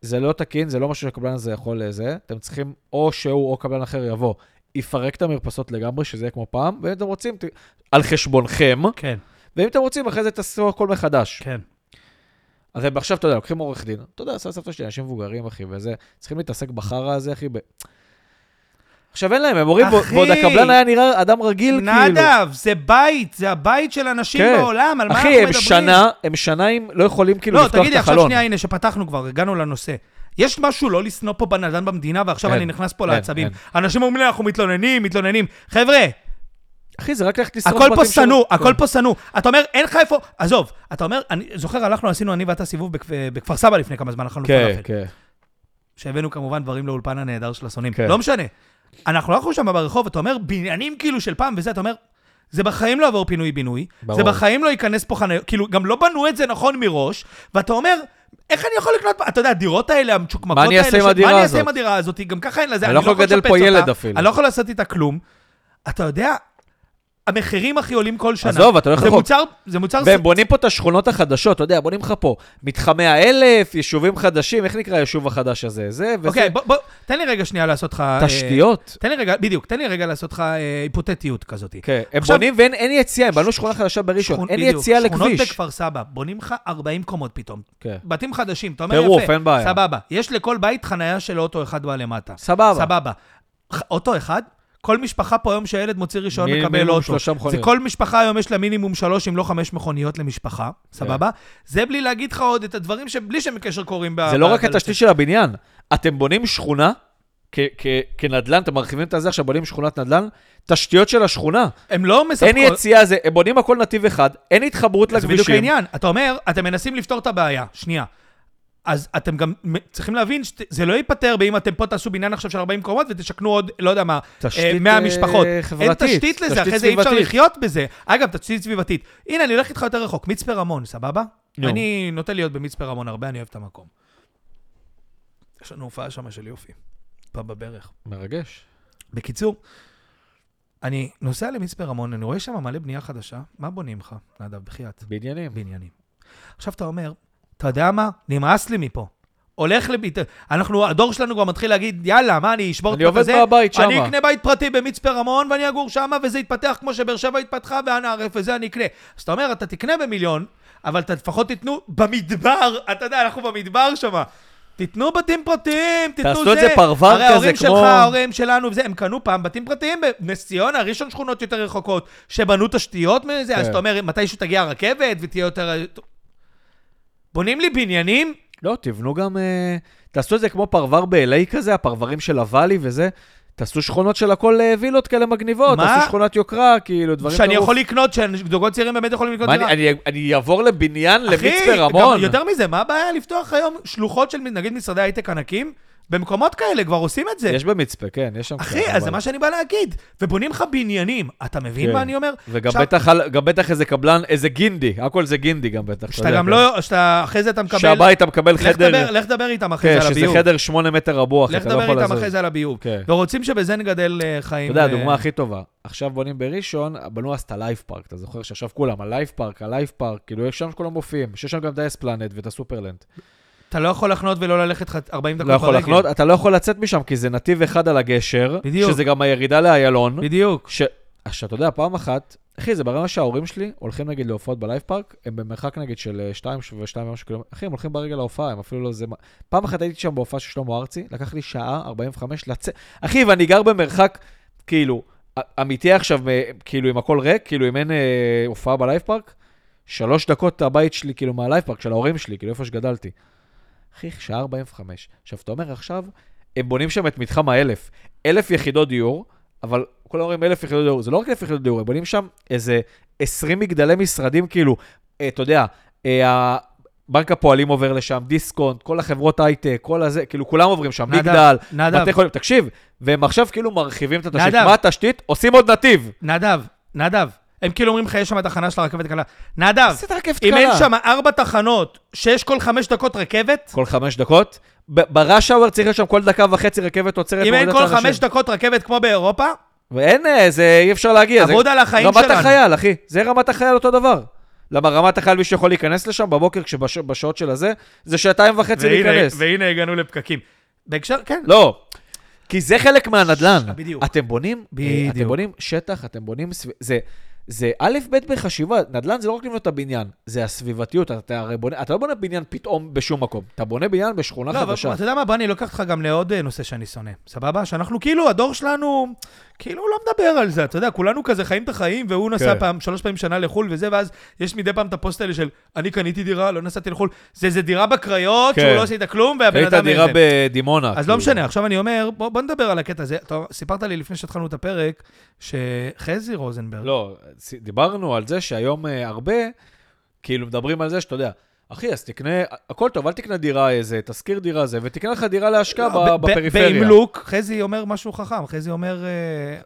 זה לא תקין, זה לא משהו שהקבלן הזה יכול לזה, אתם צריכים, או שהוא או קבלן אחר יבוא, יפרק את המרפסות לגמרי, שזה יהיה כמו פעם, ואם אתם רוצים, ת... על חשבונכם, כן, ואם אתם רוצים, אחרי זה תעשו הכל מחדש. כן. אז הם עכשיו, אתה יודע, לוקחים עורך דין, אתה יודע, סבא סבתא שלי, אנשים מבוגרים, אחי, וזה, צריכים להתעסק בחרא הזה, אחי, ב... עכשיו אין להם, הם אומרים, אחי! ועוד הקבלן היה נראה אדם רגיל, כאילו. נדב, זה בית, זה הבית של אנשים כן. בעולם, על מה אנחנו אחי, מדברים? הם שנה, הם שנה עם, לא יכולים כאילו לא, לפתוח תגידי, את עכשיו החלון. שנייה, הנה, שפתחנו כבר, הגענו לנושא. יש משהו לא לשנוא פה בנדל"ן במדינה, ועכשיו אין, אני נכנס פה אין, לעצבים. אין. אנשים אומרים לי, אנחנו מתלוננים, מתלוננים. חבר'ה, אחי, זה רק ללכת לשרוף הכל פה בתים של- שנוא, הכל כן. פה שנוא. אתה אומר, אין לך איפה... עזוב, אתה אומר, אני זוכר, הלכנו, עשינו אני ואתה סיבוב בכ- בכפר סבא לפני כמה זמן, אכלנו כן, פלאפל. כן. שהבאנו כמובן דברים לאולפן הנהדר של השונאים. כן. לא משנה. אנחנו הלכנו שם ברחוב, אתה אומר, בניינים כאילו של פעם וזה, אתה אומר, זה בחיים לא יעבור פינוי-בינוי. זה בחיים לא ייכנס פה חניות, כאילו, גם לא בנו את זה נכון מראש, ואתה אומר, איך אני יכול לקנות, אתה יודע, הדירות האלה, המצ'וקמקות מה האלה, אני אעשה עם הדירה מה אני אעשה עם הזאת? הדירה הזאת? גם ככה אין לזה, אני לא יכול לגדל לשפץ פה ילד אותה, אפילו. אני לא יכול לעשות איתה כלום. אתה יודע, המחירים הכי עולים כל שנה. עזוב, אתה לא זה יכול- מוצר, זה מוצר... והם בונים פה את השכונות החדשות, אתה יודע, בונים לך פה מתחמי האלף, יישובים חדשים, איך נקרא היישוב החדש הזה? זה וזה. אוקיי, בוא, בוא, תן לי רגע שנייה לעשות לך... אה, תשתיות. תן לי רגע, בדיוק, תן לי רגע לעשות לך אה, היפותטיות כזאת. כן, הם עכשיו- בונים ואין אין יציאה, הם בנו שכונה חדשה בראשון, שכון- אין בדיוק, יציאה שכונות לכביש. בכפר סבא, בונים לך 40 קומות פתאום. כן. בתים חדשים, אתה אומר. טירוף, אין בעיה. סבבה. יש לכל בית חנייה של אוטו אחד בלמטה. סבבה. סבבה. ח- אוטו אחד? כל משפחה פה היום שהילד מוציא רישיון מקבל אוטו. שלושה זה מכוניות. כל משפחה היום יש לה מינימום שלוש, אם לא חמש מכוניות למשפחה, סבבה? זה בלי להגיד לך עוד את הדברים שבלי שהם קשר קורים. זה לא רק התשתית של הבניין, אתם בונים שכונה כ- כ- כנדל"ן, אתם מרחיבים את הזה עכשיו, בונים שכונת נדל"ן, תשתיות של השכונה. הם לא מספקות... אין יציאה, זה- הם בונים הכל נתיב אחד, אין התחברות זה בדיוק לכבישים. העניין. אתה אומר, אתם מנסים לפתור את הבעיה. שנייה. אז אתם גם צריכים להבין שזה לא ייפתר באם אתם פה תעשו בניין עכשיו של 40 קומות ותשכנו עוד, לא יודע מה, תשתית, אה, 100 אה, משפחות. אין חברתית, תשתית לזה, תשתית אחרי זה אי אפשר. לחיות בזה. אגב, תשתית סביבתית. הנה, אני הולך איתך יותר רחוק, מצפה רמון, סבבה? נו. אני נוטה להיות במצפה רמון הרבה, אני אוהב את המקום. יש לנו הופעה שם של יופי. פה בברך. מרגש. בקיצור, אני נוסע למצפה רמון, אני רואה שם מלא בנייה חדשה. מה בונים לך, נדב, בחייאת? בעניינים. בעניינים. עכשיו אתה אומר, אתה יודע מה? נמאס לי מפה. הולך לביט... אנחנו, הדור שלנו כבר מתחיל להגיד, יאללה, מה, אני אשבור את אני עובד? מהבית אני שמה. אקנה בית פרטי במצפה רמון ואני אגור שמה וזה יתפתח כמו שבאר שבע התפתחה ואנה ערף וזה אני אקנה. אז אתה אומר, אתה תקנה במיליון, אבל אתה לפחות תיתנו במדבר, אתה יודע, אנחנו במדבר שמה. תיתנו בתים פרטיים, תיתנו זה. תעשו את זה הרי כזה, ההורים כמו- שלך, ההורים שלנו, וזה, הם קנו פעם בתים פרטיים בנס ציונה, ראשון שכונות יותר רחוקות, שבנו תשתיות מזה, אז כן. אתה אומר, מתישהו תגיע הרכבת ותהיה יותר... בונים לי בניינים, לא, תבנו גם... אה, תעשו את זה כמו פרבר ב-LA כזה, הפרברים של הוואלי וזה. תעשו שכונות של הכל אה, וילות כאלה מגניבות, מה? תעשו שכונת יוקרה, כאילו, דברים שאני. יכול לקנות, שזוגות צעירים באמת יכולים לקנות מה, דירה. אני, אני, אני אעבור לבניין אחי, למצפה רמון? יותר מזה, מה הבעיה לפתוח היום שלוחות של נגיד משרדי הייטק ענקים? במקומות כאלה כבר עושים את זה. יש במצפה, כן, יש שם... אחי, אז זה מה שאני בא להגיד. ובונים לך בניינים, אתה מבין כן. מה אני אומר? וגם בטח, גם בטח איזה קבלן, איזה גינדי, הכל זה גינדי גם בטח. אתה שאתה גם כן. לא, שאתה, אחרי זה אתה מקבל... שהבית אתה מקבל לך חדר, דבר- לך דבר איתם אחרי כן, זה על שזה הביוב. חדר שמונה מטר רבוע, לך אתה לא דבר יכול איתם לזוז. אחרי זה על הביוב. כן. ורוצים שבזה נגדל אה, חיים... אתה יודע, אה, הדוגמה הכי טובה. עכשיו בונים בראשון, בנו אז את הלייב פארק. אתה זוכר שעכשיו כולם, הלייב פארק, הלייב פארק, כאילו יש שם שכולם מופיעים, שיש שם גם את האספלנט ואת הסופרלנד. אתה לא יכול לחנות ולא ללכת ח- 40 דקות לא יכול ברגל. לחנות, אתה לא יכול לצאת משם, כי זה נתיב אחד על הגשר, בדיוק. שזה גם הירידה לאיילון. בדיוק. ש... עכשיו, אתה יודע, פעם אחת, אחי, זה ברמה שההורים שלי הולכים נגיד להופעות בלייב פארק, הם במרחק נגיד של 2 ו-2 ומשהו קילומטר, אחי, הם הולכים ברגל להופעה, הם אפילו לא זה... פעם אחת הייתי שם בהופעה של שלמה ארצי, לקח לי שעה 45 לצאת, אחי, ואני גר במרחק, כאילו, אמיתי עכשיו, מ- כאילו, עם הכל ריק, כאילו, אם אין אה, הופעה בלייב פארק, שלוש דקות הבית שלי, כאילו, מהלייב פארק, של ההורים שלי, כאילו, איפה שגדלתי. אחי, שעה 45. עכשיו, אתה אומר עכשיו, הם בונים שם את מתחם האלף. אלף יחידות דיור, אבל כולם אומרים אלף יחידות דיור, זה לא רק אלף יחידות דיור, הם בונים שם איזה 20 מגדלי משרדים, כאילו, אה, אתה יודע, אה, בנק הפועלים עובר לשם, דיסקונט, כל החברות הייטק, כל הזה, כאילו, כולם עוברים שם, נדב, מגדל, נדב, בתי חולים, תקשיב, והם עכשיו כאילו מרחיבים את התשתית. נדב. מה התשתית? עושים עוד נתיב. נדב, נדב. הם כאילו אומרים לך, יש שם תחנה של הרכבת הקלה. נדב, אם אין. שם ארבע תחנות, שיש כל חמש דקות רכבת, כל חמש דקות. בראש האוור צריך להיות שם כל דקה וחצי רכבת עוצרת. אם אין כל. חמש דקות רכבת כמו באירופה, ואין, אה, זה אי אפשר להגיע. עבוד על החיים רמת שלנו. החייל, אחי. זה רמת החייל אותו דבר. למה רמת החייל, מי שיכול להיכנס לשם בבוקר, בשעות של הזה, זה שעתיים וחצי והנה- להיכנס. והנה הגענו לפקקים. בהקשר, כן. לא, כי זה חלק מהנדל"ן. בדיוק. אתם בונים, אה, בדיוק. אתם בונים שטח, אתם בונים, סב- זה, זה א', ב' בחשיבה, נדל"ן זה לא רק לבנות את הבניין, זה הסביבתיות, אתה הרי בונה, אתה לא בונה בניין פתאום בשום מקום, אתה בונה בניין בשכונה לא, אבל חדשה. אתה יודע מה, בוא אני לוקח אותך גם לעוד אה, נושא שאני שונא, סבבה? שאנחנו כאילו, הדור שלנו, כאילו לא מדבר על זה, אתה יודע, כולנו כזה חיים את החיים, והוא נסע כן. פעם, שלוש פעמים שנה לחו"ל וזה, ואז יש מדי פעם את הפוסט האלה של, אני קניתי דירה, לא נסעתי לחו"ל, זה איזה דירה בקריות, כן. שהוא לא עשית כלום, והבן אדם... דירה. בדימונה. אז לא כאילו. משנה, עכשיו אני אומר, בוא, בוא נדבר על הקטע הזה. אתה סיפרת לי לפני שהתחלנו את הפרק, שחזי רוזנברג, לא, ס- דיברנו על זה שהיום אה, הרבה, כאילו מדברים על זה שאתה יודע, אחי, אז תקנה, הכל טוב, אל תקנה דירה איזה, תשכיר דירה זה, ותקנה לך דירה להשקעה לא, בפריפריה. באמלוק, חזי אומר משהו חכם, חזי אומר,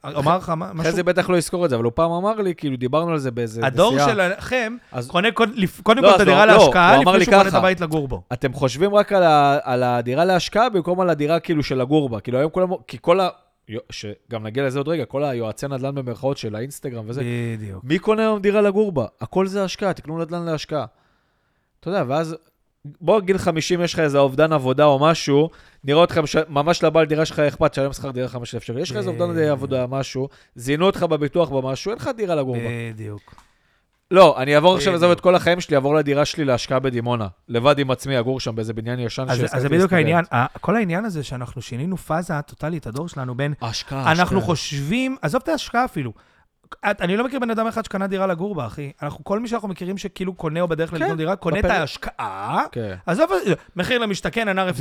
אה, אמר לך משהו... זה בטח לא יזכור את זה, אבל הוא פעם אמר לי, כאילו, דיברנו על זה באיזה הדור נסיעה. שלכם אז קונה קוד- קודם לא, כל את אז הדירה לא, לא, להשקעה, אמר לפני שהוא קונה את. הבית לגור בו. אתם חושבים רק על, ה, על הדירה להשקעה במקום על הדירה כאילו של לגור בה. כאילו היום כולם, כי כל ה... שגם נגיע לזה עוד רגע, כל היועצי נדל"ן במרכאות של האינסטגרם וזה, בדיוק. מי קונה היום דירה לגור בה? הכל זה השקעה, תקנו נדל"ן להשקעה. אתה יודע, ואז, בוא, גיל 50 יש לך איזה אובדן עבודה או משהו, נראה אותך, מש... ממש לבעל דירה שלך אכפת, שלם שכר דירה 5,000 שקל. יש לך איזה אובדן. עבודה, משהו, זינו אותך בביטוח במשהו, אין לך דירה לגור בה. בדיוק. לא, אני אעבור עכשיו, בדיוק. עזוב את כל החיים שלי, אעבור לדירה שלי להשקעה בדימונה. לבד עם עצמי, אגור שם באיזה בניין ישן אז שהסכמתי אז זה בדיוק. העניין. כל העניין הזה שאנחנו שינינו פאזה טוטאלית, הדור שלנו, בין ההשקעה, אנחנו ההשקעה. חושבים, עזוב את ההשקעה אפילו. את- אני לא מכיר בן אדם אחד שקנה דירה לגור בה, אחי. אנחנו, כל מי שאנחנו מכירים שכאילו קונה או בדרך כן, לקנות דירה, קונה את בפר- ההשקעה. כן. עזוב, מחיר למשתכן, NRF.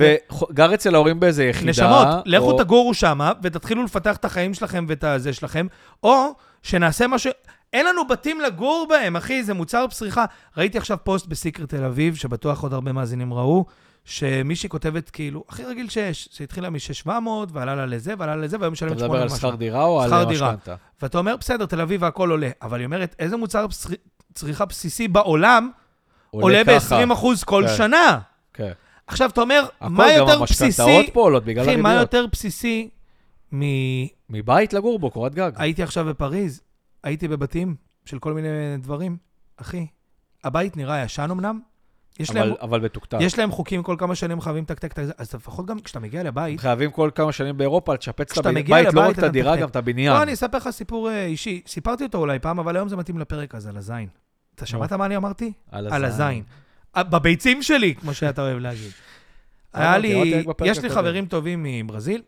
וגר אצל ההורים באיזה יחידה. נשמות, לכו או- תגורו שמה ותתחילו לפתח את החיים שלכם ואת הזה שלכם, או שנעשה משהו... אין לנו בתים לגור בהם, אחי, זה מוצר צריכה. ראיתי עכשיו פוסט בסיקר תל אביב, שבטוח עוד הרבה מאזינים ראו, שמישהי כותבת כאילו, הכי רגיל שיש, שהתחילה מ-6,700 ועלה לה לזה ועלה לה לזה, והיום אתה משלמת מדבר 8 על משהו. שכר דירה או על. משכנתה? ואתה אומר, בסדר, תל אביב והכל עולה, אבל היא אומרת, איזה מוצר צר- צריכה בסיסי בעולם עולה ככה. ב-20% כל כן. שנה? כן. עכשיו, אתה אומר, הכל, מה גם יותר בסיסי, המשכנתאות פה עולות בגלל אחי, מה הריביות. יותר בסיסי מ... מבית לגור בו, קורת גג. הייתי עכשיו בפריז, הייתי בבתים של כל מיני דברים. אחי, הבית נראה ישן אמנם, יש, אבל- להם, אבל מתוקתק. יש להם חוקים כל כמה שנים חייבים לתקתק את זה, אז לפחות גם כשאתה מגיע לבית, חייבים כל כמה שנים באירופה לשפץ את הבית, לא רק את הדירה. גם את הבניין. בוא, אני אספר לך סיפור אה, אישי. סיפרתי אותו אולי פעם, אבל היום זה מתאים לפרק הזה, על הזין. אתה שמעת מה אני אמרתי? על הזין. אה, בביצים שלי, כמו שאתה אוהב להגיד. היה אמרתי, אמרתי לי, בפרק יש לי. חברים טובים מברזיל,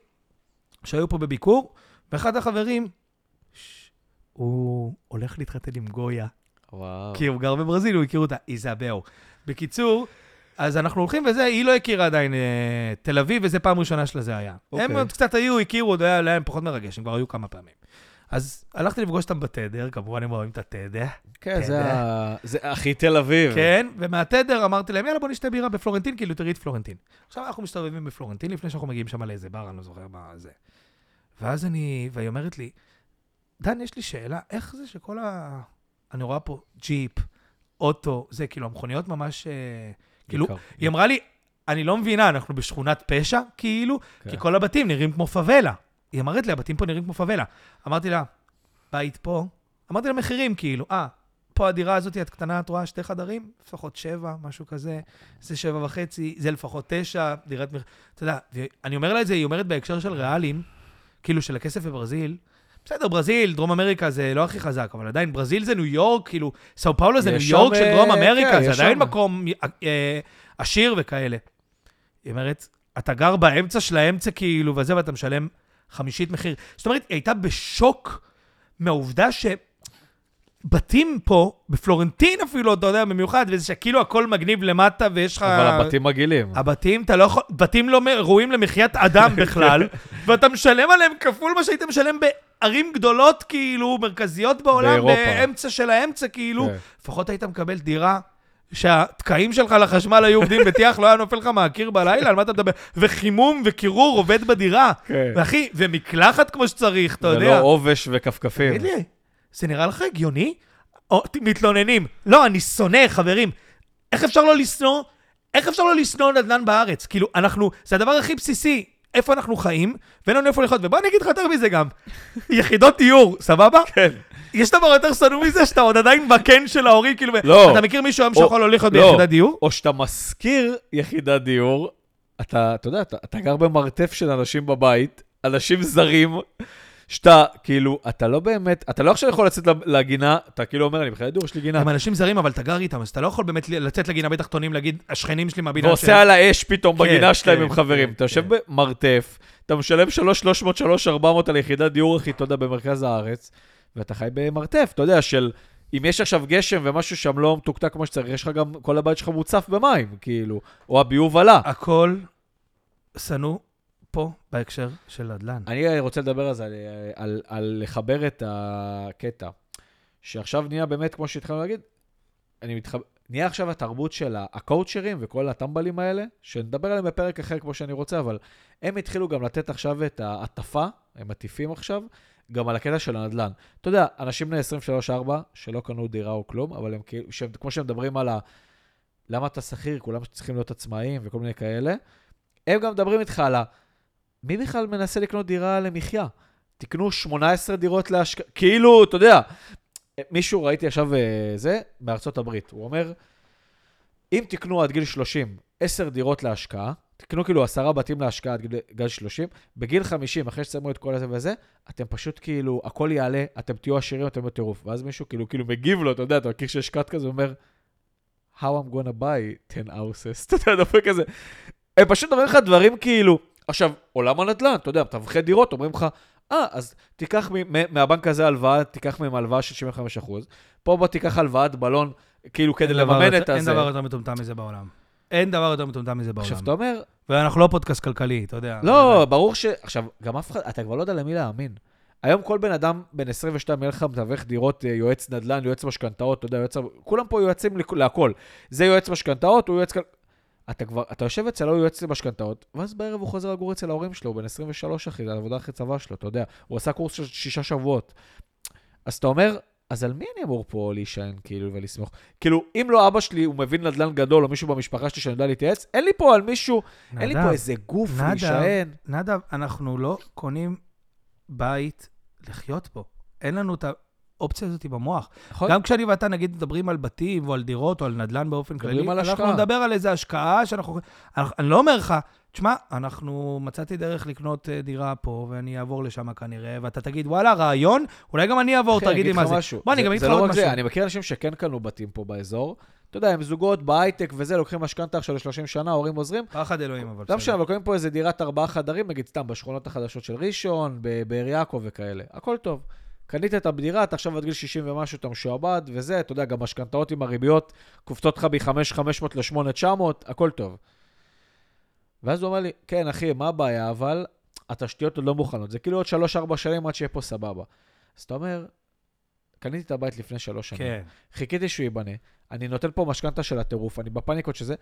שהיו פה בביקור, ואחד החברים, ש- הוא הולך להתחתן עם גויה, וואו. כי הוא גר בברזיל, הוא הכיר אותה, איזבאו. בקיצור, אז אנחנו הולכים וזה, היא לא הכירה עדיין אה, תל אביב, וזו פעם ראשונה שלה זה היה. אוקיי. הם עוד קצת היו, הכירו, עוד היה להם פחות מרגש, הם כבר היו כמה פעמים. אז הלכתי לפגוש אותם בתדר, כמובן הם אוהבים את התדר. כן, זה ה- זה הכי תל אביב. כן, ומהתדר אמרתי להם, יאללה, בוא נשתה בירה בפלורנטין, כאילו, תראי את פלורנטין. עכשיו אנחנו מסתובבים בפלורנטין, לפני שאנחנו מגיעים שם לאיזה בר, אני לא זוכר מה זה. ואז אני, והיא אומרת לי, דן, יש לי שאלה, איך זה שכל ה... אני רואה פה ג'יפ, אוטו, זה, כאילו, המכוניות ממש... אה, כאילו, בעיקר. היא אמרה לי, אני לא מבינה, אנחנו בשכונת פשע, כאילו, כן. כי כל הבתים נראים כמו פאבלה. היא אמרת לי, הבתים פה נראים כמו פאבלה. אמרתי לה, בית פה? אמרתי לה מחירים, כאילו, אה, פה הדירה הזאת, את קטנה, את רואה שתי חדרים? לפחות שבע, משהו כזה. זה שבע וחצי, זה לפחות תשע, דירת מח... אתה יודע, אני אומר לה את זה, היא אומרת בהקשר של ריאלים, כאילו של הכסף בברזיל. בסדר, ברזיל, דרום אמריקה זה לא הכי חזק, אבל עדיין ברזיל זה ניו יורק, כאילו, סאו פאולו זה ניו יורק של דרום אה, אמריקה, כן, זה עדיין שם. מקום אה, עשיר וכאלה. היא אומרת, אתה גר באמצע של האמצע כאילו, וזה, ואתה משלם חמישית מחיר. זאת אומרת, היא הייתה בשוק מהעובדה שבתים פה, בפלורנטין אפילו, אתה יודע, במיוחד, וזה שכאילו הכל מגניב למטה ויש לך... אבל הבתים מגעילים. הבתים, אתה לא יכול, בתים לא ראויים למחיית אדם בכלל, ואתה משלם עליהם כפול מה שהיית משלם בערים גדולות, כאילו, מרכזיות בעולם, באירופה. באמצע של האמצע, כאילו. כן. לפחות היית מקבל דירה שהתקעים שלך לחשמל היו עובדים בטיח, לא היה נופל לך מהקיר בלילה, על מה אתה מדבר? וחימום וקירור עובד בדירה. כן. ואחי, ומקלחת כמו שצריך, אתה יודע. ולא עובש וכפכפים. תגיד לי, זה נראה לך הגיוני? או, מתלוננים. לא, אני שונא, חברים. איך אפשר לא לשנוא? איך אפשר לא לשנוא נדל"ן בארץ? כאילו, אנחנו, זה הדבר הכי בסיסי. איפה אנחנו חיים, ואין לנו איפה לחיות. ובוא אני אגיד לך יותר מזה גם, יחידות דיור, סבבה? כן. יש דבר יותר שנוא מזה, שאתה עוד עדיין בקן של ההורים, כאילו, לא. אתה מכיר מישהו היום שיכול לא לחיות לא. ביחידת דיור? או שאתה משכיר יחידת דיור, אתה, אתה יודע, אתה, אתה גר במרתף של אנשים בבית, אנשים זרים, שאתה, כאילו, אתה לא באמת, אתה לא עכשיו יכול לצאת לגינה, אתה כאילו אומר, אני בחיית דיור, יש לי גינה. הם אנשים זרים, אבל אתה גר איתם, אז אתה לא יכול באמת לצאת לגינה בתחתונים, להגיד, השכנים שלי מהבניין ועושה על האש פתאום כן, בגינה שלהם כן, עם חברים. כן, אתה יושב כן. במרתף, אתה משלם 3,300, 3,400 על יחידת דיור הכי, אתה יודע, במרכז הארץ, ואתה חי במרתף, אתה יודע, של... אם יש עכשיו גשם ומשהו שם לא מתוקתק כמו שצריך, יש לך גם, כל הבית שלך מוצף במים, כאילו, או הביוב עלה. הכל שנוא פה בהקשר של נדל"ן. אני רוצה לדבר על זה, על, על, על לחבר את הקטע, שעכשיו נהיה באמת, כמו שהתחלנו להגיד, אני מתחבר, נהיה עכשיו התרבות של הקואוצ'רים וכל הטמבלים האלה, שנדבר עליהם בפרק אחר כמו שאני רוצה, אבל הם התחילו גם לתת עכשיו את ההטפה, הם מטיפים עכשיו, גם על הקטע של הנדל"ן. אתה יודע, אנשים בני 23-4 שלא קנו דירה או כלום, אבל הם כאילו, כמו שהם מדברים על ה... למה אתה שכיר, כולם צריכים להיות עצמאיים וכל מיני כאלה, הם גם מדברים איתך על ה... מי בכלל מנסה לקנות דירה למחיה? תקנו 18 דירות להשקעה, כאילו, אתה יודע, מישהו ראיתי עכשיו אה, זה, מארצות הברית, הוא אומר, אם תקנו עד גיל 30 10 דירות להשקעה, תקנו כאילו עשרה בתים להשקעה עד גיל, גיל 30, בגיל 50, אחרי שתסיימו את כל הזה וזה, אתם פשוט כאילו, הכל יעלה, אתם תהיו עשירים, אתם בטירוף. ואז מישהו כאילו, כאילו מגיב לו, אתה יודע, אתה מכיר שיש קאט כזה, אומר, How I'm gonna buy 10 houses, אתה יודע, דופק כזה. הם פשוט אומרים לך דברים כאילו, עכשיו, עולם הנדל"ן, אתה יודע, מתווכי דירות, אומרים לך, אה, אז תיקח מהבנק הזה הלוואה, תיקח מהם הלוואה של 75%, פה בוא תיקח הלוואת בלון, כאילו כדי אין לממן את אין הזה. דבר יותר מטומטם מזה בעולם. אין דבר יותר מטומטם מזה בעולם. עכשיו, אתה אומר, ואנחנו לא פודקאסט כלכלי, אתה יודע. לא, ברור ש... עכשיו, גם אף אחד, אתה כבר לא יודע למי להאמין. היום כל בן אדם בן 22 יהיה לך מתווך דירות, אה, יועץ נדל"ן, יועץ משכנתאות, אתה יודע, יועץ... כולם פה יועצים להכל. זה יועץ משכנתאות, הוא יועץ... אתה כבר, אתה יושב אצל ההוא יועץ למשכנתאות, ואז בערב הוא חוזר לגור אצל ההורים שלו, הוא בן 23 אחי, זה העבודה אחרי צבא שלו, אתה יודע. הוא עשה קורס של שישה שבועות. אז אתה אומר, אז על מי אני אמור פה להישען, כאילו, ולסמוך? כאילו, אם לא אבא שלי, הוא מבין נדל"ן גדול, או מישהו במשפחה שלי שאני יודע להתייעץ, אין לי פה על מישהו, אין לי נדב, פה איזה גוף נדב, להישען. נדב, אנחנו לא קונים בית לחיות בו. אין לנו את האופציה הזאת במוח. נכון? גם כשאני ואתה, נגיד, מדברים על בתים או על דירות או על נדל"ן באופן כללי, אנחנו השקעה. נדבר על איזה השקעה שאנחנו... אנחנו- אני לא אומר לך, תשמע, אנחנו מצאתי דרך לקנות אה, דירה פה, ואני אעבור לשם כנראה, ואתה תגיד, וואלה, רעיון, אולי גם אני אעבור, תגיד לי מה זה. משהו. בוא, אני זה- גם אגיד לך לא עוד משהו. אני מכיר אנשים שכן קנו בתים פה באזור. אתה יודע, הם זוגות בהייטק וזה, לוקחים משכנתה עכשיו ל-30 שנה, ההורים עוזרים. פחד אלוהים, אבל לא משנה, אבל קונים פה איזה דירת ארבעה חדרים, נגיד סתם בשכונות החדשות של ראשון, באר יעקב וכאלה. הכל טוב. קנית את הדירה, אתה עכשיו עד גיל 60 ומשהו, אתה משועבד וזה, אתה יודע, גם משכנתאות עם הריביות קופצות לך ב-5,500 ל-8,900, הכל טוב. ואז הוא אומר לי, כן, אחי, מה הבעיה? אבל התשתיות עוד לא מוכנות. זה כאילו עוד 3-4 שנים עד שיהיה פה סבבה. אז אתה אומר, קניתי את הבית לפני שלוש שנים. כן. חיכיתי שהוא ייבנה, אני נותן פה משכנתה של הטירוף, אני בפאניקות שזה.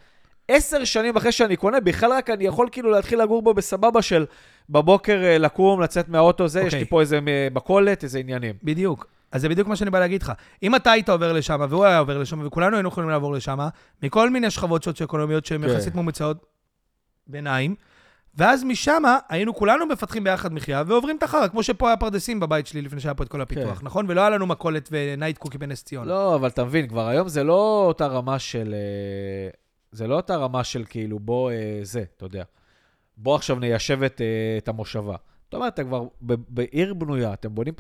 עשר שנים אחרי שאני קונה, בכלל רק אני יכול כאילו להתחיל לגור בו בסבבה של בבוקר אה, לקום, לצאת מהאוטו זה, יש אוקיי. לי פה איזה אה, מכולת, איזה עניינים. בדיוק. אז זה בדיוק מה שאני בא להגיד לך. אם אתה היית עובר לשם, והוא היה עובר לשם, וכולנו היינו יכולים לעבור לשם, מכל מיני שכבות סוציו-אקונומיות שהן כן. יחסית ממוצעות ביניים, ואז משם היינו כולנו מפתחים ביחד מחיה ועוברים את החרא, כמו שפה היה פרדסים בבית שלי לפני שהיה פה את כל הפיתוח, כן. נכון? ולא היה לנו מכולת ונייט קוקי בנס ציונה. לא, אבל אתה מבין, כבר היום זה לא אותה רמה של... אה, זה לא אותה רמה של כאילו, בוא אה, זה, אתה יודע. בוא עכשיו ניישב את, אה, את המושבה. אתה אומר, אתם כבר בעיר בנויה, אתם בונים...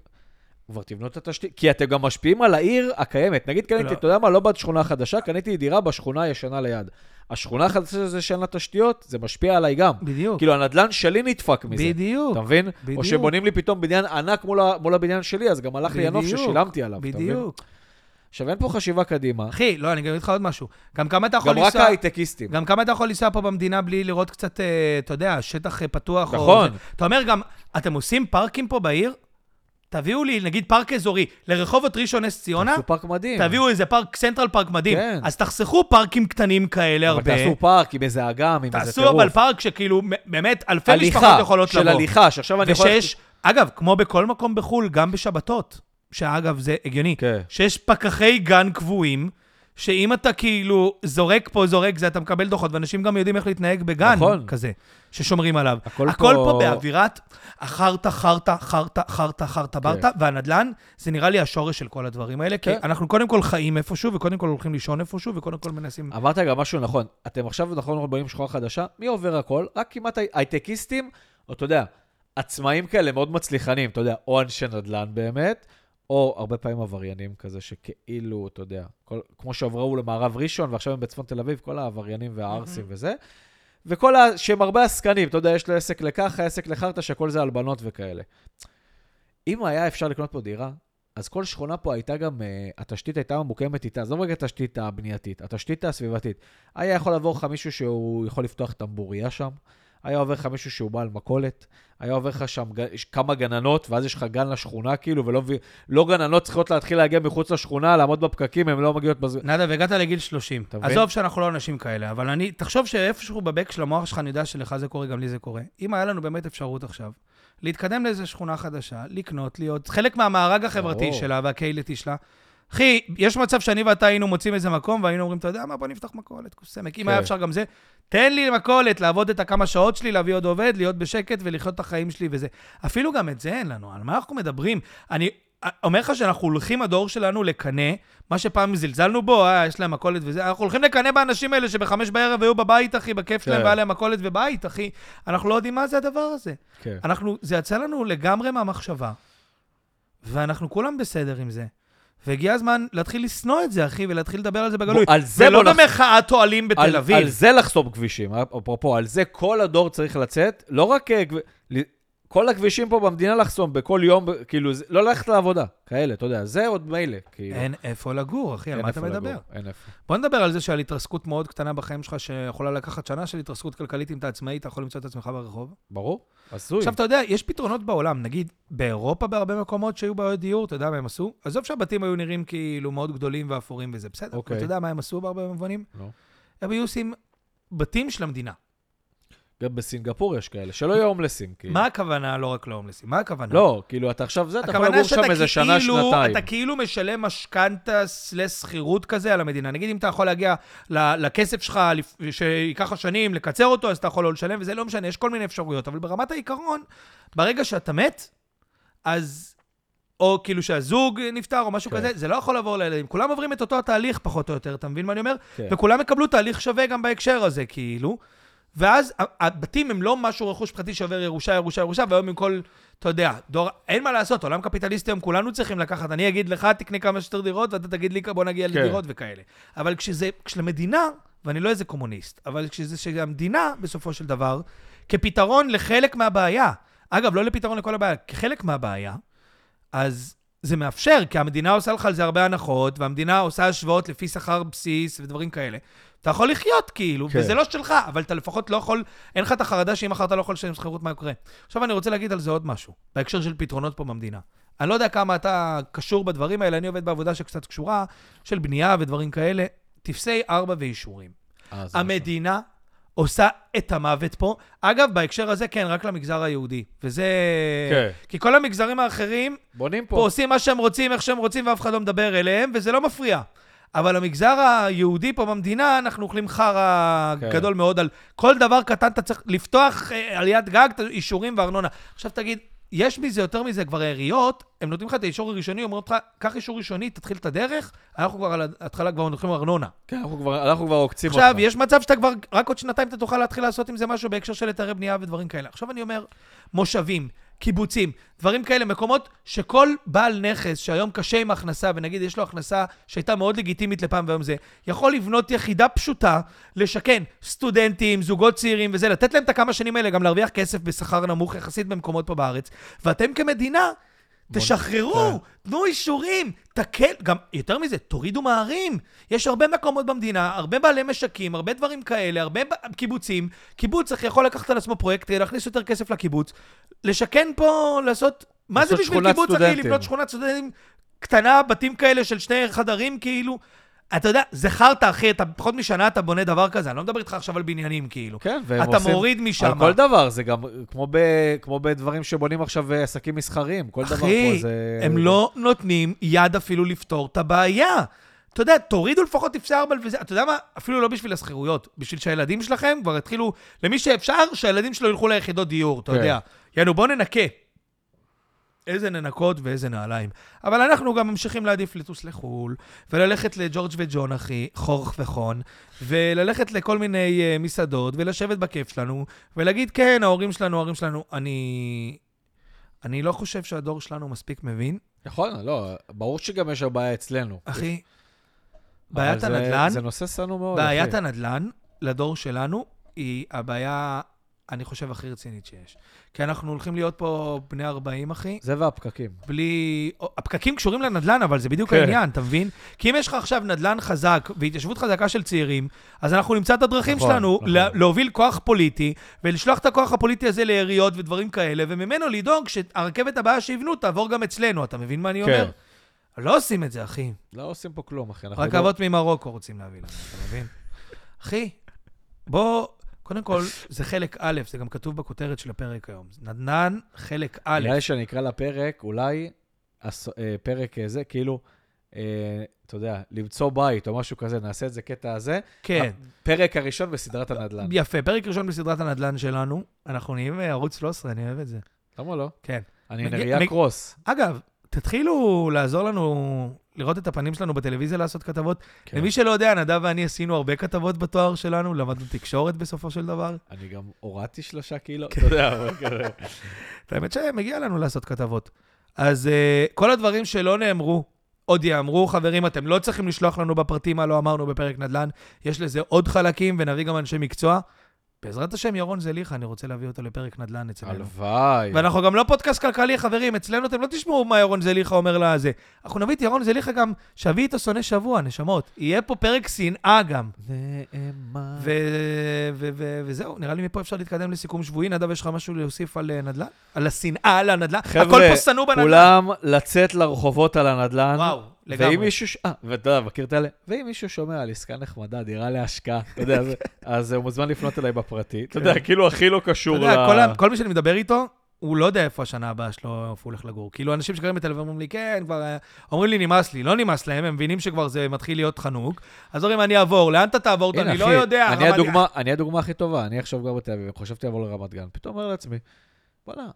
כבר תבנו את התשתית, כי אתם גם משפיעים על העיר הקיימת. נגיד קניתי, לא. אתה יודע מה, לא בשכונה החדשה, קניתי דירה בשכונה הישנה ליד. השכונה החדשה הזו שאין לה תשתיות, זה משפיע עליי גם. בדיוק. כאילו, הנדלן שלי נדפק מזה. בדיוק. אתה מבין? בדיוק. או שבונים לי פתאום בניין ענק מול, ה- מול הבניין שלי, אז גם הלך לי הנוף בדיוק, ששילמתי עליו, אתה מבין? בדיוק. עכשיו, אין פה חשיבה קדימה. אחי, לא, אני גם אגיד לך עוד משהו. גם כמה אתה יכול גם רק לנסוע... ההייטקיסטים. גם כמה אתה יכול לנסוע פה במדינה בלי לראות קצת, אה, אתה יודע, שטח אה, פתוח. או נכון. אתה אומר גם, אתם עושים פארקים פה בעיר? תביאו לי, נגיד, פארק אזורי, לרחובות ראשון נס ציונה, תעשו פארק מדהים. תביאו איזה פארק, סנטרל פארק מדהים. כן. אז תחסכו פארקים קטנים כאלה אבל הרבה. תעשו פארק עם איזה אגם, עם איזה תעשו טירוף. אבל פארק שכאילו, באמת, אלפי משפחות הליכה, יכולות של לבוא. הליכה, שעכשיו אני יכול... ושיש, אגב, כמו בכל מקום בחו"ל, גם בשבתות, שאגב, זה הגיוני, כן. שיש פקחי גן קבועים, שאם אתה כאילו זורק פה, זורק זה, אתה מקבל דוחות, ואנשים גם יודעים איך להתנהג בגן נכון. כזה, ששומרים עליו. הכל הכל פה- פה באווירת החרטא, חרטא, חרטא, חרטא, חרטא, ברטא, והנדל"ן, זה נראה לי השורש של כל הדברים האלה, כי כן. אנחנו קודם כל חיים איפשהו, וקודם כל הולכים לישון איפשהו, וקודם כל מנסים... אמרת גם משהו נכון. אתם עכשיו, נכון, בונים שכונה חדשה, מי עובר הכל? רק כמעט הי- הייטקיסטים, או אתה יודע, עצמאים כאלה מאוד מצליחנים, אתה יודע, או אנשי נדל"ן באמת, או הרבה פעמים עבריינים כזה, שכאילו, אתה יודע, כל, כמו שעברו למערב ראשון, ועכשיו הם בצפון תל אביב, כל העבריינים והערסים וזה. וכל ה... שהם הרבה עסקנים, אתה יודע, יש לו עסק לככה, עסק לחרטא, שהכל זה הלבנות וכאלה. אם היה אפשר לקנות פה דירה, אז כל שכונה פה הייתה גם, uh, התשתית הייתה ממוקמת איתה, עזוב רגע את התשתית הבנייתית, התשתית הסביבתית. היה יכול לעבור לך מישהו שהוא יכול לפתוח טמבוריה שם, היה עובר לך מישהו שהוא בעל מכולת, היה עובר לך שם כמה גננות, ואז יש לך גן לשכונה כאילו, ולא לא גננות צריכות להתחיל להגיע מחוץ לשכונה, לעמוד בפקקים, הן לא מגיעות בזמן. נדב, הגעת לגיל 30. אתה מבין? עזוב שאנחנו לא אנשים כאלה, אבל אני, תחשוב שאיפשהו בבק של המוח שלך, אני יודע שלך זה קורה, גם לי זה קורה. אם היה לנו באמת אפשרות עכשיו, להתקדם לאיזו שכונה חדשה, לקנות, להיות חלק מהמארג החברתי ברור. שלה והקהילתי שלה. אחי, יש מצב שאני ואתה היינו מוצאים איזה מקום, והיינו אומרים, אתה יודע מה, בוא נפתח מכולת, קוסמק. אם כן. היה אפשר גם זה, תן לי מכולת, לעבוד את הכמה שעות שלי, להביא עוד עובד, להיות בשקט ולחיות את החיים שלי וזה. אפילו גם את זה אין לנו, על מה אנחנו מדברים? אני אומר לך שאנחנו הולכים, הדור שלנו, לקנא, מה שפעם זלזלנו בו, אה, יש להם מכולת וזה, אנחנו הולכים לקנא באנשים האלה שבחמש בערב היו בבית, אחי, בכיף שלהם, כן. והיה להם מכולת ובית, אחי. אנחנו לא יודעים מה זה הדבר הזה. כן. אנחנו, זה יצא לנו לגמרי מהמחשבה, ואנחנו כולם בסדר עם זה. והגיע הזמן להתחיל לשנוא את זה, אחי, ולהתחיל לדבר על זה בגלוי. על זה ולא בוא נח- במחאת אוהלים בתל על, אביב. על זה לחסום כבישים, אפרופו, על זה כל הדור צריך לצאת, לא רק... כל הכבישים פה במדינה לחסום בכל יום, כאילו, זה- לא ללכת לעבודה, כאלה, אתה יודע, זה עוד מילא, כאילו. אין איפה לגור, אחי, על מה אתה מדבר? לגור, אין איפה. בוא נדבר על זה שעל התרסקות מאוד קטנה בחיים שלך, שיכולה לקחת שנה של התרסקות כלכלית, אם אתה עצמאי, אתה יכול למצוא את עצמך ברחוב. ברור, הזוי. עכשיו, אתה יודע, יש פתרונות בעולם, נגיד, באירופה בהרבה מקומות שהיו בעיות דיור, אתה יודע מה הם עשו? עזוב שהבתים היו נראים כאילו מאוד גדולים ואפורים וזה, בסדר. אוקיי. אתה יודע מה הם עשו בהרבה מובנים? לא. הם היו עושים בתים של המדינה. גם בסינגפור יש כאלה, שלא יהיו הומלסים, כאילו. מה הכוונה לא רק להומלסים? מה הכוונה? לא, כאילו, אתה עכשיו זה, אתה יכול לגור שם איזה שנה, כאילו, שנתיים. אתה כאילו משלם משכנתה סלס שכירות כזה על המדינה. נגיד אם אתה יכול להגיע לכסף שלך, שייקח לך שנים לקצר אותו, אז אתה יכול לא לשלם, וזה לא משנה, יש כל מיני אפשרויות. אבל ברמת העיקרון, ברגע שאתה מת, אז... או כאילו שהזוג נפטר או משהו כן. כזה, זה לא יכול לעבור לילדים. כולם עוברים את אותו התהליך פחות או יותר, אתה מבין מה אני אומר? כן. וכולם יקבלו תהליך שווה גם בהקשר הזה, כאילו. ואז הבתים הם לא משהו רכוש פרטי שעובר ירושה, ירושה, ירושה, והיום עם כל, אתה יודע, דור, אין מה לעשות, עולם קפיטליסטי היום כולנו צריכים לקחת. אני אגיד לך, תקנה כמה שיותר דירות, ואתה תגיד לי, בוא נגיע כן. לדירות וכאלה. אבל כשזה, כשלמדינה, ואני לא איזה קומוניסט, אבל כשזה שהמדינה, בסופו של דבר, כפתרון לחלק מהבעיה, אגב, לא לפתרון לכל הבעיה, כחלק מהבעיה, אז זה מאפשר, כי המדינה עושה לך על זה הרבה הנחות, והמדינה עושה השוואות לפי שכר בסיס ודברים כאלה. אתה יכול לחיות, כאילו, כן. וזה לא שלך, אבל אתה לפחות לא יכול, אין לך את החרדה שאם מחר אתה לא יכול לשלם שכירות, מה יקרה. עכשיו אני רוצה להגיד על זה עוד משהו, בהקשר של פתרונות פה במדינה. אני לא יודע כמה אתה קשור בדברים האלה, אני עובד בעבודה שקצת קשורה, של בנייה ודברים כאלה. טפסי ארבע ואישורים. אה, המדינה עושה את המוות פה. אגב, בהקשר הזה, כן, רק למגזר היהודי. וזה... כן. כי כל המגזרים האחרים, משהו. בונים פה פה. עושים מה שהם רוצים, איך שהם רוצים, ואף אחד לא מדבר אליהם, וזה לא מפריע. אבל המגזר היהודי פה במדינה, אנחנו אוכלים חרא כן. גדול מאוד על כל דבר קטן, אתה צריך לפתוח אה, עליית גג, אישורים וארנונה. עכשיו תגיד, יש מזה, יותר מזה, כבר העיריות, הם נותנים לך את האישור הראשוני, אומרים לך, קח אישור ראשוני, תתחיל את הדרך, אנחנו כבר על ההתחלה כבר נותנים ארנונה. כן, אנחנו כבר- אנחנו כבר עוקצים אותך. עכשיו, יש מצב שאתה כבר, רק עוד שנתיים אתה תוכל להתחיל לעשות עם זה משהו בהקשר של היתרי בנייה ודברים כאלה. עכשיו אני אומר, מושבים, קיבוצים, דברים כאלה, מקומות שכל בעל נכס שהיום קשה עם הכנסה, ונגיד יש לו הכנסה שהייתה מאוד לגיטימית לפעם והיום זה, יכול לבנות יחידה פשוטה, לשכן סטודנטים, זוגות צעירים וזה, לתת להם את הכמה שנים האלה, גם להרוויח כסף בשכר נמוך יחסית במקומות פה בארץ. ואתם כמדינה, תשחררו, תנו אישורים, תקל, גם יותר מזה, תורידו מערים. יש הרבה מקומות במדינה, הרבה בעלי משקים, הרבה דברים כאלה, הרבה קיבוצים. קיבוץ יכול לקחת על עצמו פרויקט, להכניס יותר כסף לקיבוץ, לשכן פה, לעשות... מה זה בשביל קיבוץ, אחי? לבנות שכונת סטודנטים קטנה, בתים כאלה של שני חדרים, כאילו? אתה יודע, זה חרטא, אחי, אתה פחות משנה אתה בונה דבר כזה, אני לא מדבר איתך עכשיו על בניינים, כאילו. כן, והם אתה עושים... מוריד משם. על כל דבר, זה גם כמו, ב, כמו בדברים שבונים עכשיו אה, עסקים מסחריים, כל דבר פה אחי, זה... הם לא נותנים יד אפילו לפתור את הבעיה. אתה יודע, תורידו לפחות טפסי ארבע וזה, אתה יודע מה? אפילו לא בשביל השכירויות, בשביל שהילדים שלכם כבר יתחילו, למי שאפשר, שהילדים שלו ילכו ליחידות דיור, אתה כן. יודע. יאנו, בואו ננקה. איזה ננקות ואיזה נעליים. אבל אנחנו גם ממשיכים להעדיף לטוס לחו"ל, וללכת לג'ורג' וג'ון, אחי, חורך וחון, וללכת לכל מיני uh, מסעדות, ולשבת בכיף שלנו, ולהגיד, כן, ההורים שלנו, ההורים שלנו. אני... אני לא חושב שהדור שלנו מספיק מבין, נכון, לא, ברור שגם יש הבעיה אצלנו. אחי. בעיית זה- הנדל"ן, זה נושא שנוא מאוד, בעיית אחי. הנדל"ן לדור שלנו היא הבעיה, אני חושב, הכי רצינית שיש. כי אנחנו הולכים להיות פה בני 40, אחי, זה והפקקים. בלי... הפקקים קשורים לנדל"ן, אבל זה בדיוק כן. העניין, אתה מבין? כי אם יש לך עכשיו נדל"ן חזק והתיישבות חזקה של צעירים, אז אנחנו נמצא את הדרכים נכון, שלנו נכון. לה- להוביל כוח פוליטי, ולשלוח את הכוח הפוליטי הזה לעיריות ודברים כאלה, וממנו לדאוג שהרכבת הבאה שיבנו תעבור גם אצלנו, אתה מבין מה אני כן. אומר? לא עושים את זה, אחי. לא עושים פה כלום, אחי. רכבות ממרוקו רוצים להביא לנו, אתה מבין? אחי, בוא, קודם כל, זה חלק א', זה גם כתוב בכותרת של הפרק היום. נדנן, חלק א'. נראה לי שאני אקרא לפרק, אולי, אה, פרק אה, זה, כאילו, אה, אתה יודע, למצוא בית או משהו כזה, נעשה את זה קטע הזה. כן. פרק הראשון בסדרת הנדל"ן. יפה, פרק ראשון בסדרת הנדל"ן שלנו, אנחנו נהיים ערוץ 13, אני אוהב את זה. למה לא? כן. אני נריה קרוס. אגב, תתחילו לעזור לנו לראות את הפנים שלנו בטלוויזיה לעשות כתבות. כן. למי שלא יודע, נדב ואני עשינו הרבה כתבות בתואר שלנו, למדנו תקשורת בסופו של דבר. אני גם הורדתי שלושה קילו, כן. אתה יודע, אבל כזה. האמת שמגיע לנו לעשות כתבות. אז uh, כל הדברים שלא נאמרו, עוד יאמרו, חברים, אתם לא צריכים לשלוח לנו בפרטים מה לא אמרנו בפרק נדל"ן. יש לזה עוד חלקים, ונביא גם אנשי מקצוע. בעזרת השם, ירון זליכה, אני רוצה להביא אותו לפרק נדל"ן אצלנו. הלוואי. ואנחנו גם לא פודקאסט כלכלי, חברים, אצלנו אתם לא תשמעו מה ירון זליכה אומר לזה. אנחנו נביא את ירון זליכה גם, שאביא איתו שונא שבוע, נשמות. יהיה פה פרק שנאה גם. נאמן. וזהו, נראה לי מפה אפשר להתקדם לסיכום שבועי. נדב, יש לך משהו להוסיף על אה, נדל"ן? על השנאה על הנדל"ן? חבר'ה, הכל פה שנוא בנדל"ן. כולם לצאת לרחובות על הנדל"ן. וואו, לגמרי. ואם מישהו, אה, ואתה יודע, מכיר את אלה? ואם מישהו שומע על עסקה נחמדה, דירה להשקעה, אתה יודע, אז הוא מוזמן לפנות אליי בפרטי. אתה יודע, כאילו הכי לא אתה קשור ל... יודע, כל מי שאני מדבר איתו, הוא לא יודע איפה השנה הבאה שלו, איפה הוא הולך לגור. כאילו, אנשים שגרים בתל אביב אומרים לי, כן, כבר... אה", אומרים לי, נמאס לי. לא נמאס להם, הם מבינים שכבר זה מתחיל להיות חנוק. אז אומרים, אני אעבור, לאן אתה תעבור? הנה, אני לא יודע. אני הדוגמה, אני הדוגמה הכי טובה, אני עכשיו גר בתל אביב, חשבתי לעבור לרמת גן, פתאום אומר לעצמי, בוא'נה,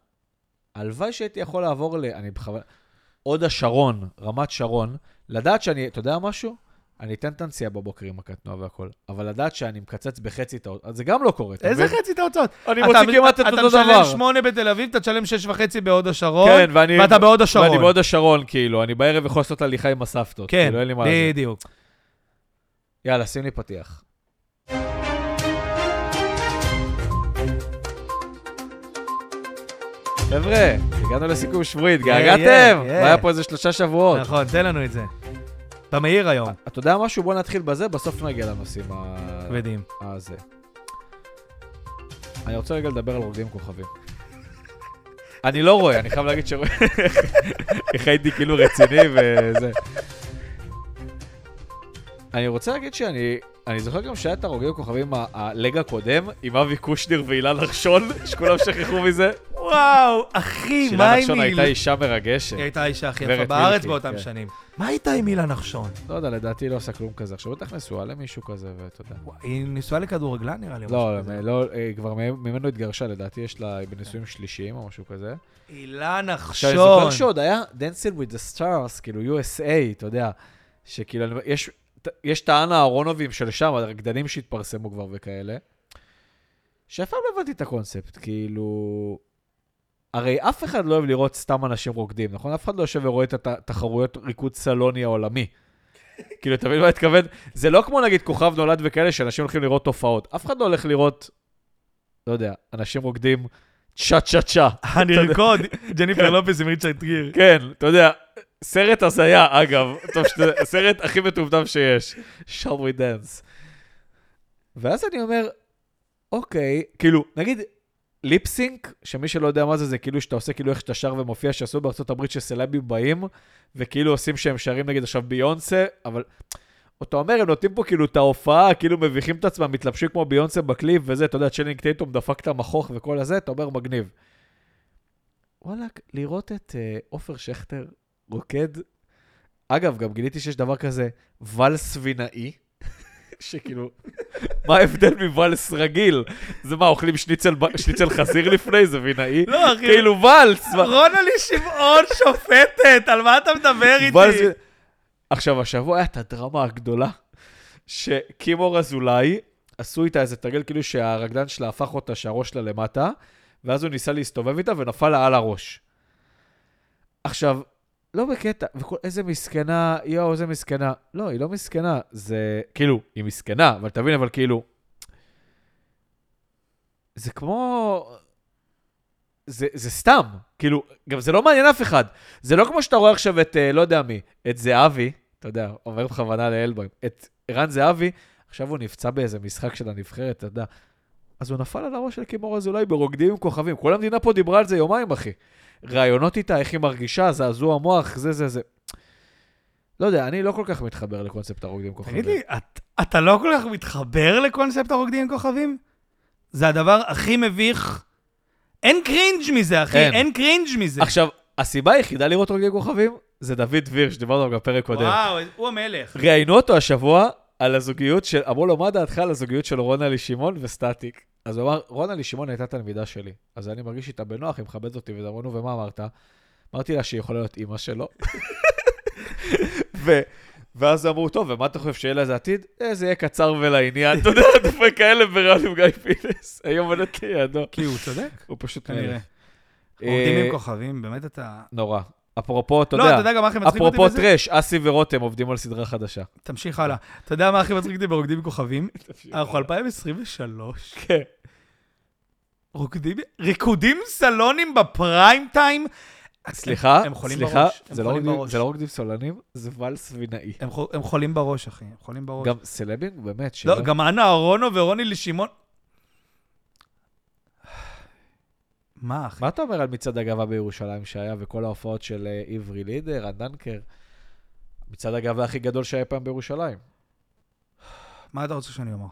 הלוואי שהייתי יכול לעבור ל... אני בכוונה... הוד השרון, רמת שרון, לדעת שאני, אתה יודע משהו? אני אתן את הנסיעה בבוקר עם הקטנוע והכל, אבל לדעת שאני מקצץ בחצי את אז זה גם לא קורה, אתה איזה מבין? חצי את ההוצאות? אני אתה- מוציא כמעט את אתה אותו משלם דבר. שמונה בתל אביב, אתה תשלם שש וחצי בהוד השרון, כן, ואני... ואתה בהוד השרון. ואני בהוד השרון, כאילו, אני בערב יכול לעשות הליכה עם הסבתות. כן, כאילו. בדיוק. יאללה, שים לי פתיח. חבר'ה, הגענו לסיכום שבועי, התגעגעתם? yeah. היה פה איזה שלושה שבועות. נכון, תן לנו את זה. במהיר היום, אתה יודע משהו? בוא נתחיל בזה, בסוף נגיע לנושאים ה... כבדים. הזה. אני רוצה רגע לדבר על רוקדים כוכבים. אני לא רואה, אני חייב להגיד שרואה... איך הייתי כאילו רציני וזה. אני רוצה להגיד שאני... אני זוכר גם שהיה את הרוקדים כוכבים ה- הלג הקודם, עם אבי קושניר ואילן נחשון, שכולם שכחו מזה. וואו, אחי, מה עם נחשון הייתה? אישה מרגשת. היא הייתה האישה הכי יפה בארץ באותם כן. שנים. מה הייתה עם אילן נחשון? לא יודע, לדעתי לא עושה כלום כזה. עכשיו בטח נשואה למישהו כזה, ואתה יודע. היא נשואה לכדורגלן נראה לי. לא, כזה. לא, אה, כבר ממנו התגרשה, לדעתי יש לה בנישואים שלישיים או משהו כזה. אילן עכשיו, אני זוכר נחשון. שעוד היה Dancing with the Stars, כאילו USA, אתה יודע, שכאילו, יש, את האנה אהרונובים של שם, הרקדנים שהתפרסמו כבר וכאלה, שאף פעם לא הבנתי את הקונספט, כאילו... הרי אף אחד לא אוהב לראות סתם אנשים רוקדים, נכון? אף אחד לא יושב ורואה את התחרויות ריקוד סלוני העולמי. כאילו, אתה מבין מה אני מתכוון? זה לא כמו נגיד כוכב נולד וכאלה, שאנשים הולכים לראות תופעות. אף אחד לא הולך לראות, לא יודע, אנשים רוקדים צ'ה צ'ה צ'ה. אני ארקוד, ג'ניפר לופס עם ריצ'רד גיר. כן, אתה יודע, סרט הזיה, אגב, טוב, הסרט הכי מטומטם שיש, shall we dance. ואז אני אומר, אוקיי, כאילו, נגיד, lip sync, שמי שלא יודע מה זה, זה כאילו שאתה עושה כאילו איך שאתה שר ומופיע, שעשו בארצות הברית שסלבים באים, וכאילו עושים שהם שרים נגיד עכשיו ביונסה, אבל אתה אומר, הם נותנים פה כאילו את ההופעה, כאילו מביכים את עצמם, מתלבשים כמו ביונסה בקליפ וזה, אתה יודע, צ'לינג טייטום דפק את המכוך וכל הזה, אתה אומר, מגניב. וואלכ, לראות את אה, עופר שכטר רוקד אגב, גם גיליתי שיש דבר כזה ואלס וינאי, שכאילו, מה ההבדל מוואלס רגיל? זה מה, אוכלים שניצל, שניצל חזיר לפני? זה וינאי? לא, אחי. כאילו ואלס. רונלי שמעון שופטת, על מה אתה מדבר איתי? עכשיו, השבוע הייתה את הדרמה הגדולה, שקימור אזולאי, עשו איתה איזה תרגיל כאילו שהרגלן שלה הפך אותה, שהראש שלה למטה, ואז הוא ניסה להסתובב איתה ונפל לה על הראש. עכשיו, לא בקטע, וכל, איזה מסכנה, יואו, איזה מסכנה. לא, היא לא מסכנה, זה, כאילו, היא מסכנה, אבל תבין, אבל כאילו, זה כמו, זה, זה סתם, כאילו, גם זה לא מעניין אף אחד. זה לא כמו שאתה רואה עכשיו את, אה, לא יודע מי, את זהבי, אתה יודע, אומר בכוונה לאלבוים, את ערן זהבי, עכשיו הוא נפצע באיזה משחק של הנבחרת, אתה יודע. אז הוא נפל על הראש של קים אור אזולאי ברוקדים עם כוכבים. כל המדינה פה דיברה על זה יומיים, אחי. ראיונות איתה, איך היא מרגישה, זעזוע מוח, זה, זה, זה. לא יודע, אני לא כל כך מתחבר לקונספט הרוקדים כוכבים. תגיד לי, את- אתה לא כל כך מתחבר לקונספט הרוקדים כוכבים? זה הדבר הכי מביך. אין cringe מזה, אחי, אין. אין cringe מזה. עכשיו, הסיבה היחידה לראות רוקדים כוכבים, זה דוד דביר, שדיברנו עליו בפרק קודם. וואו, הוא המלך. ראיינו אותו השבוע על הזוגיות של, אמרו לו, מה דעתך על הזוגיות של רונלי שמעון וסטטיק? אז הוא אמר, רונלי שמעון הייתה תלמידה שלי, אז אני מרגיש איתה בנוח, היא מכבדת אותי, וזה אמרנו, ומה אמרת? אמרתי לה שהיא יכולה להיות אימא שלו. ו... ואז אמרו, טוב, ומה אתה חושב, שיהיה לה איזה עתיד? אה, זה יהיה קצר ולעניין. אתה יודע, דופק כאלה בריאיון עם גיא פינס. היום עומדת לידו. כי הוא צודק, הוא פשוט כנראה. מלך. עובדים אה, עם כוכבים, באמת אתה... נורא. אפרופו, אתה לא, יודע, אתה יודע גם מה הכי מצחיק אותי אפרופו בזה? טרש, אסי ורותם עובדים על סדרה חדשה. תמשיך הלאה. אתה יודע מה הכי מצחיק אותי ברוקדים עם כוכבים? אנחנו 2023. כן. רוקדים, ריקודים סלונים בפריים טיים. סליחה, הם חולים סליחה, בראש, זה לא רוקדים-. זה לא רוקדים סולנים, זה ואלס וינאי. הם חו- הם חולים בראש, אחי. הם חולים בראש. גם סלבים, באמת, לא, גם אנה אהרונו ורוני לשמעון. מה, אחי? מה אתה אומר על מצעד הגאווה בירושלים שהיה, וכל ההופעות של אה, עברי לידר, הדנקר? מצעד הגאווה הכי גדול שהיה פעם בירושלים. מה אתה רוצה שאני אומר?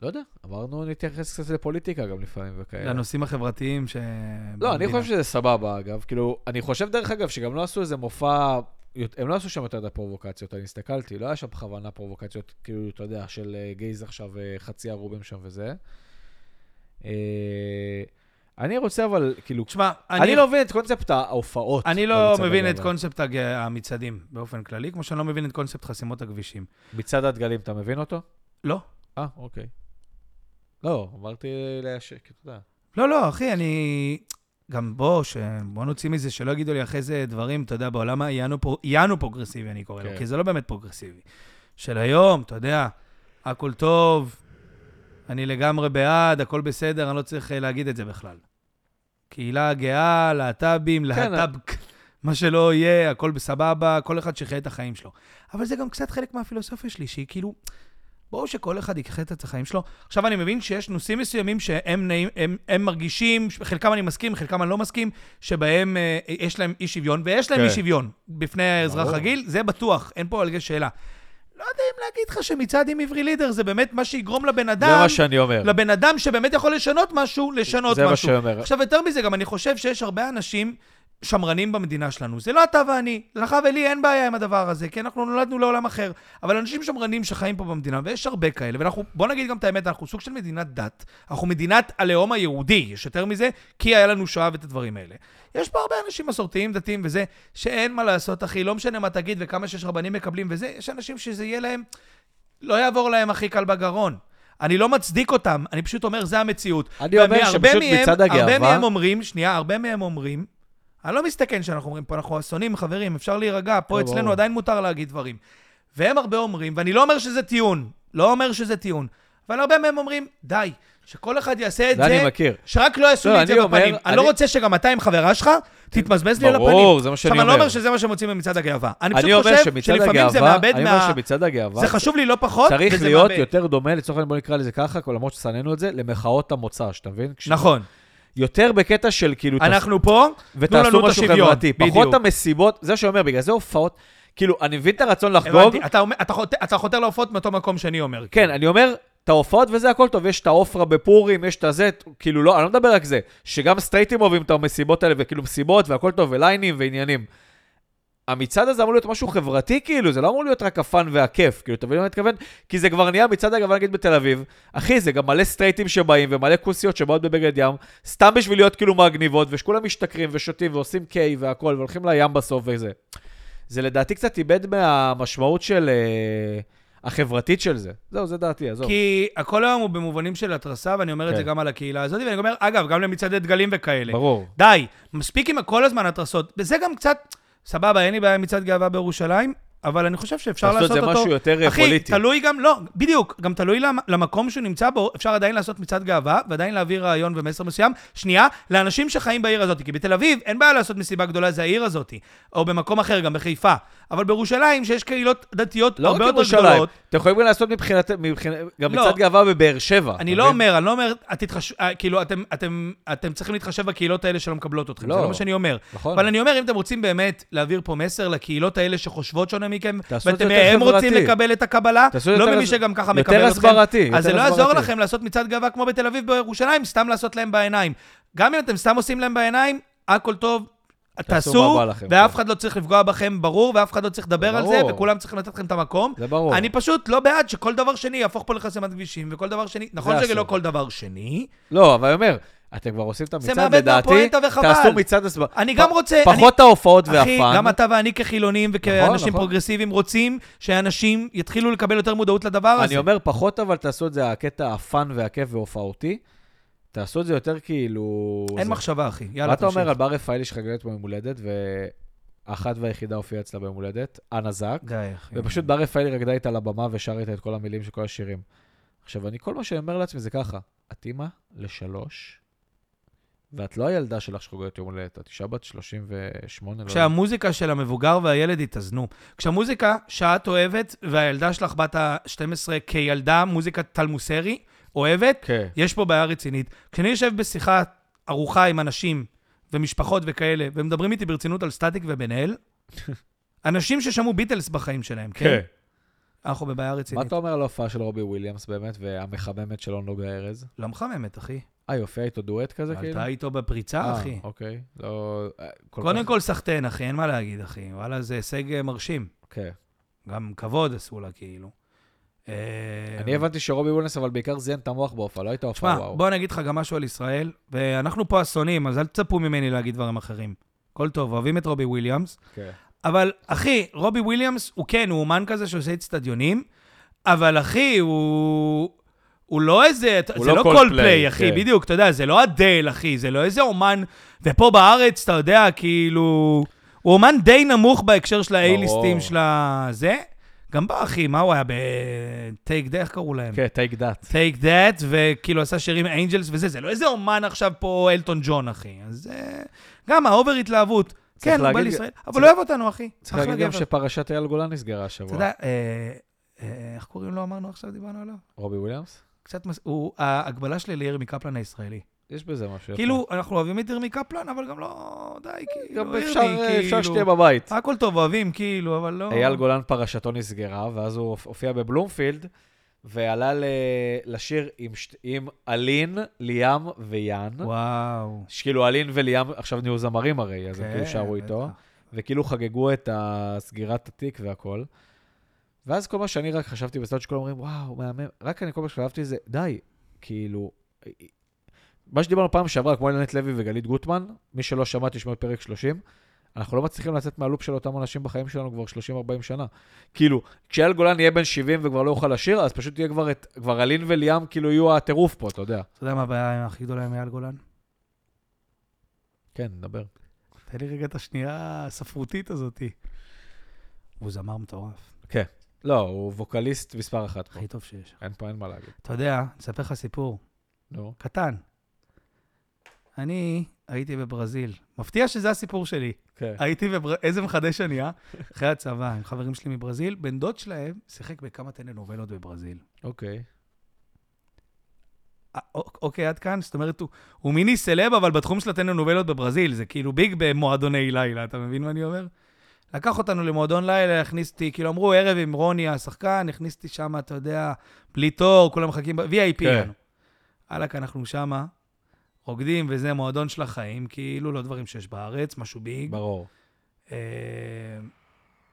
לא יודע, אמרנו נתייחס קצת לפוליטיקה גם לפעמים וכאלה. לנושאים החברתיים ש... לא, אני. חושב שזה סבבה, אגב. כאילו, אני חושב, דרך אגב, שגם לא עשו איזה מופע, הם לא עשו שם יותר מדי פרובוקציות, אני הסתכלתי, לא היה שם בכוונה פרובוקציות, כאילו, אתה יודע, של אה, גייז עכשיו אה, חצי ערובים שם וזה. אני רוצה אבל, כאילו, תשמע, אני לא מבין את קונספט ההופעות. אני לא מבין את. קונספט הג- המצעדים באופן כללי, כמו שאני לא מבין את קונספט חסימות הכבישים. מצעד הדגלים, אתה מבין אותו? לא. אה, אוקיי. לא, אמרתי להשק, אתה יודע. לא, לא, אחי, אני... גם בוא, ש... בוא נוציא מזה, שלא יגידו לי אחרי זה דברים, אתה יודע, בעולם פר... הניאו פרוגרסיבי, אני קורא לו, כן. כי זה לא באמת פרוגרסיבי. של היום, אתה יודע, הכל טוב, אני לגמרי בעד, הכל בסדר, אני לא צריך אה, להגיד את זה בכלל. קהילה גאה, להט"בים, כן, להט"ב, מה שלא יהיה, הכל בסבבה, כל אחד שיחיה את החיים שלו. אבל זה גם קצת חלק מהפילוסופיה שלי, שהיא כאילו, ברור שכל אחד יחיה את החיים שלו. עכשיו, אני מבין שיש נושאים מסוימים שהם נעים, הם, הם מרגישים, חלקם אני מסכים, חלקם אני לא מסכים, שבהם אה, יש להם אי שוויון, ויש להם כן. אי שוויון בפני האזרח ברור. רגיל, זה בטוח, אין פה על זה שאלה. לא יודע אם להגיד לך שמצעד עם עברי לידר זה באמת מה שיגרום לבן זה אדם, מה שאני אומר. לבן אדם שבאמת יכול לשנות משהו, לשנות זה מה משהו. שאני אומר. עכשיו, יותר מזה, גם אני חושב שיש הרבה אנשים שמרנים במדינה שלנו. זה לא אתה ואני. לך ולי אין בעיה עם הדבר הזה, כי אנחנו נולדנו לעולם אחר. אבל אנשים שמרנים שחיים פה במדינה, ויש הרבה כאלה, ואנחנו, בוא נגיד גם את האמת, אנחנו סוג של מדינת דת. אנחנו מדינת הלאום היהודי, יש יותר מזה, כי היה לנו שואה ואת הדברים האלה. יש פה הרבה אנשים מסורתיים, דתיים וזה, שאין מה לעשות, אחי, לא משנה מה תגיד וכמה שיש רבנים מקבלים וזה, יש אנשים שזה יהיה להם, לא יעבור להם הכי קל בגרון. אני לא מצדיק אותם, אני פשוט אומר, זה המציאות. אני אומר שפשוט מהם- הרבה הגאווה- מהם אומרים, שנייה, הרבה מהם אומרים, אני לא מסתכן שאנחנו אומרים פה, אנחנו אסונים, חברים, אפשר להירגע, פה לא, אצלנו ברור. עדיין מותר להגיד דברים. והם הרבה אומרים, ואני לא אומר שזה טיעון, לא אומר שזה טיעון, אבל הרבה מהם אומרים, די, שכל אחד יעשה את זה אני זה, מכיר. שרק לא יעשו לא, לי את זה אני אומר, בפנים. אני לא אני- רוצה שגם אתה עם חברה שלך, תתמזמז לי על הפנים. ברור, זה מה שאני עכשיו, אני לא אומר. אומר שזה מה שמוצאים במצעד הגאווה. אני אני פשוט אומר חושב שלפעמים זה מאבד אני אומר מה... שמצעד הגאווה, זה חשוב לי לא פחות, צריך להיות. יותר דומה, לצורך העניין בוא נקרא לזה ככה, למרות ששנאנו את זה, למחאות המוצא, שאתה מבין? נכון. יותר בקטע של כאילו, אנחנו פה, תנו לנו את השוויון. פחות. המסיבות, זה שאומר, בגלל זה הופעות, כאילו, אני מבין את הרצון לחגוג, הבנתי, אתה אומר- אתה חותר- אתה חותר להופעות מאותו מקום שאני אומר. כן, אני אומר, את ההופעות וזה הכל טוב, יש את העופרה בפורים, יש את הזה, כאילו, לא, אני לא מדבר רק זה, שגם סטרייטים אוהבים את המסיבות האלה, וכאילו מסיבות והכל טוב, וליינים ועניינים. המצעד הזה אמור להיות משהו חברתי, כאילו, זה לא אמור להיות רק הפאן והכיף, כאילו, אתה מבין מה אני מתכוון? כי זה כבר נהיה מצעד הגאווה, נגיד, בתל אביב. אחי, זה גם מלא סטרייטים שבאים, ומלא כוסיות שבאות בבגד ים, סתם בשביל להיות כאילו מגניבות, ושכולם משתכרים ושותים ועושים קיי והכל, והולכים לים בסוף וזה. זה לדעתי קצת איבד מהמשמעות של... אה, החברתית של זה. זהו, זה דעתי, עזוב. כי הכל היום הוא במובנים של התרסה, ואני אומר את כן. זה גם על הקהילה הזאת, ואני אומר, אגב, גם למצעדי דגלים וכאלה. ברור. די, מספיק עם כל הזמן התרסות. וזה גם קצת, סבבה, אין לי בעיה עם מצעד גאווה בירושלים, אבל אני חושב שאפשר לעשות לעשות את זה אותו... משהו יותר אה, אחי, פוליטי. תלוי גם, לא, בדיוק, גם תלוי למ- למקום שהוא נמצא בו, אפשר עדיין לעשות מצעד גאווה, ועדיין להעביר רעיון ומסר מסוים. שנייה, לאנשים שחיים בעיר הזאת, כי בתל אביב אין בעיה לעשות מסיבה גדולה, זה העיר הזאת, או במקום אחר, גם בחיפה. אבל בירושלים, שיש קהילות דתיות לא הרבה יותר גדולות, אתם יכולים גם לעשות מבחינת, מבחינת גם לא. מצעד גאווה בבאר שבע. אני לא? אומר, אני לא אומר, את תתחש... אה, כאילו, אתם, אתם, אתם צריכים להתחשב בקהילות האלה שלא מקבלות אתכם, לא. זה לא מה שאני אומר. נכון. אבל אני אומר, אם אתם רוצים באמת להעביר פה מסר לקהילות האלה שחושבות שונה מכם, ואתם יותר מהם רוצים. לקבל את הקבלה, לא יותר ממי שגם ככה יותר מקבל אתכם. הסברתי, אז זה יותר לא יעזור. לכם לעשות מצעד גאווה כמו בתל אביב בירושלים, סתם לעשות להם בעיניים. גם אם אתם סתם עושים להם בעיניים, הכל טוב. תעשו ואף כן. אחד לא צריך לפגוע בכם, ברור, ואף אחד לא צריך לדבר על זה. וכולם צריכים לתת לכם את המקום. זה ברור. אני פשוט לא בעד שכל דבר שני יהפוך פה לחסימת כבישים, וכל דבר שני, נכון שזה. לא כל דבר שני, לא, אבל אני אומר, אתם כבר עושים את המצעד, לדעתי. תעשו מצעד הסבר. אני גם רוצה... אני- פחות ההופעות אחי, וה fun. גם אתה ואני כחילונים וכאנשים נכון. פרוגרסיביים רוצים שאנשים יתחילו לקבל יותר מודעות לדבר הזה. אני אומר פחות, אבל תעשו את זה, הקטע ה fun והכיף והופעותי. תעשו את זה יותר כאילו... אין זה. מחשבה, אחי. יאללה, מה אתה אומר. על בר רפאלי שחגגת ביום הולדת, ואחת והיחידה הופיעה אצלה ביום הולדת, אנה זק, די, אחי. ופשוט בר רפאלי רקדה איתה על הבמה ושרה איתה את כל המילים של כל השירים. עכשיו, אני, כל מה שאני אומר לעצמי זה ככה, את אימא לשלוש, ואת לא הילדה שלך שחוגגת יום הולדת, את אישה בת 38, לא. כשהמוזיקה של המבוגר והילד יתאזנו. כשהמוזיקה שאת אוהבת, והילדה שלך בת ה-12 כילדה, מוזיקה תלמוסרי, אוהבת, כן. יש פה בעיה רצינית. כשאני יושב בשיחה ארוחה עם אנשים ומשפחות וכאלה, ומדברים איתי ברצינות על סטטיק ובן אל, אנשים ששמעו ביטלס בחיים שלהם, כן? כן. אנחנו בבעיה מה רצינית. אתה אומר על ההופעה של רובי וויליאמס באמת, והמחממת שלו נוגה ארז? לא מחממת, אחי. אה, הופיעה איתו דואט כזה, כאילו? עלתה איתו בפריצה, אה, אחי. אוקיי. לא... אה, קודם כל סחטיין, אחי, אין מה להגיד, אחי. וואלה, זה הישג אה, מרשים. כן. גם כבוד עשו לה, כאילו. אה, אני הבנתי שרובי וויליאמס, אבל בעיקר זיין את המוח בהופעה, לא הייתה הופעה תשמע, וואו. בוא אני אגיד לך גם משהו על ישראל, ואנחנו פה אסונים, אז אל תצפו ממני להגיד דברים אחרים. הכל טוב, אוהבים את רובי וויליאמס, כן. אבל אחי, רובי וויליאמס הוא כן, הוא אומן כזה שעושה אצטדיונים, אבל אחי, הוא... הוא לא איזה, הוא זה לא לא Coldplay, Coldplay, אחי, כן. בדיוק, אתה יודע, זה לא אדל, אחי, זה לא איזה אומן, ופה בארץ, אתה יודע, כאילו, הוא אומן די נמוך בהקשר של ה A-listים של הזה. גם בא, אחי, מה הוא היה ב-take that, איך קראו להם? כן, Take That. take that, וכאילו עשה שירים Angels וזה, זה לא איזה אומן עכשיו פה אלטון ג'ון, אחי. אז אה, גם ה over התלהבות. כן, הוא בא לישראל, אבל הוא אוהב אותנו, אחי. צריך להגיד גם. שפרשת אייל גולן נסגרה השבוע. אתה יודע, אה, אה, איך קוראים לו אמרנו עכשיו, דיברנו עליו? רובי וויליאמס? קצת, מס- הוא ההקבלה שלי לירמי קפלן הישראלי. יש בזה משהו. כאילו, אנחנו אוהבים את ירמי קפלן, אבל גם לא, די, כאילו, גם ירמי, אפשר אה, אפשר כאילו. שתהיה בבית. הכל טוב, אוהבים, כאילו, אבל לא... אייל גולן פרשתו נסגרה, ואז הוא הופיע בבלומפילד, ועלה ל- לשיר עם שת- עם אלין, ליאם ויאן. וואו. שכאילו אלין וליאם עכשיו נהיו זמרים הרי, אז הם כן, כאילו שרו איתו. וכאילו חגגו את סגירת התיק והכל. ואז כל מה שאני רק חשבתי בסטאצ' שכולם אומרים, וואו, מהמם, רק אני כל מה שחשבתי זה, די, כאילו, מה שדיברנו פעם שעברה, כמו אלנט לוי וגלית גוטמן, מי שלא שמע, תשמעו את פרק 30, אנחנו לא מצליחים לצאת מהלופ של אותם אנשים בחיים שלנו כבר 30-40 שנה. כאילו, כשאייל גולן יהיה בן 70 וכבר לא יוכל לשיר, אז פשוט יהיה כבר את, כבר אלין וליאם כאילו יהיו הטירוף פה, אתה יודע. אתה יודע מה הבעיה הכי גדולה עם אייל גולן? כן, נדבר. תן לי רגע את השנייה הספרותית הזאתי. הוא זמר מטורף, לא, הוא ווקליסט מספר אחת פה. הכי טוב שיש. אין פה, אין מה להגיד. אתה יודע, אני אספר לך סיפור נו, קטן. אני הייתי בברזיל. מפתיע שזה הסיפור שלי. כן. הייתי בבר... איזה מחדש אני, אה? אחרי הצבא, עם חברים שלי מברזיל. בן דוד שלהם שיחק בכמה טלנובלות בברזיל. אוקיי. אה, אוק- אוקיי, עד כאן? זאת אומרת, הוא, הוא מיני סלב, אבל בתחום של הטלנובלות בברזיל. זה כאילו ביג במועדוני לילה, אתה מבין מה אני אומר? לקח אותנו למועדון לילה, הכניס אותי, כאילו אמרו, ערב עם רוני השחקן, הכניס אותי שם, אתה יודע, בלי תור, כולם מחכים, VIP כן. לנו. וואלכ, אנחנו שמה, רוקדים, וזה מועדון של החיים, כאילו, לא דברים שיש בארץ, משהו ביג. ברור. אה,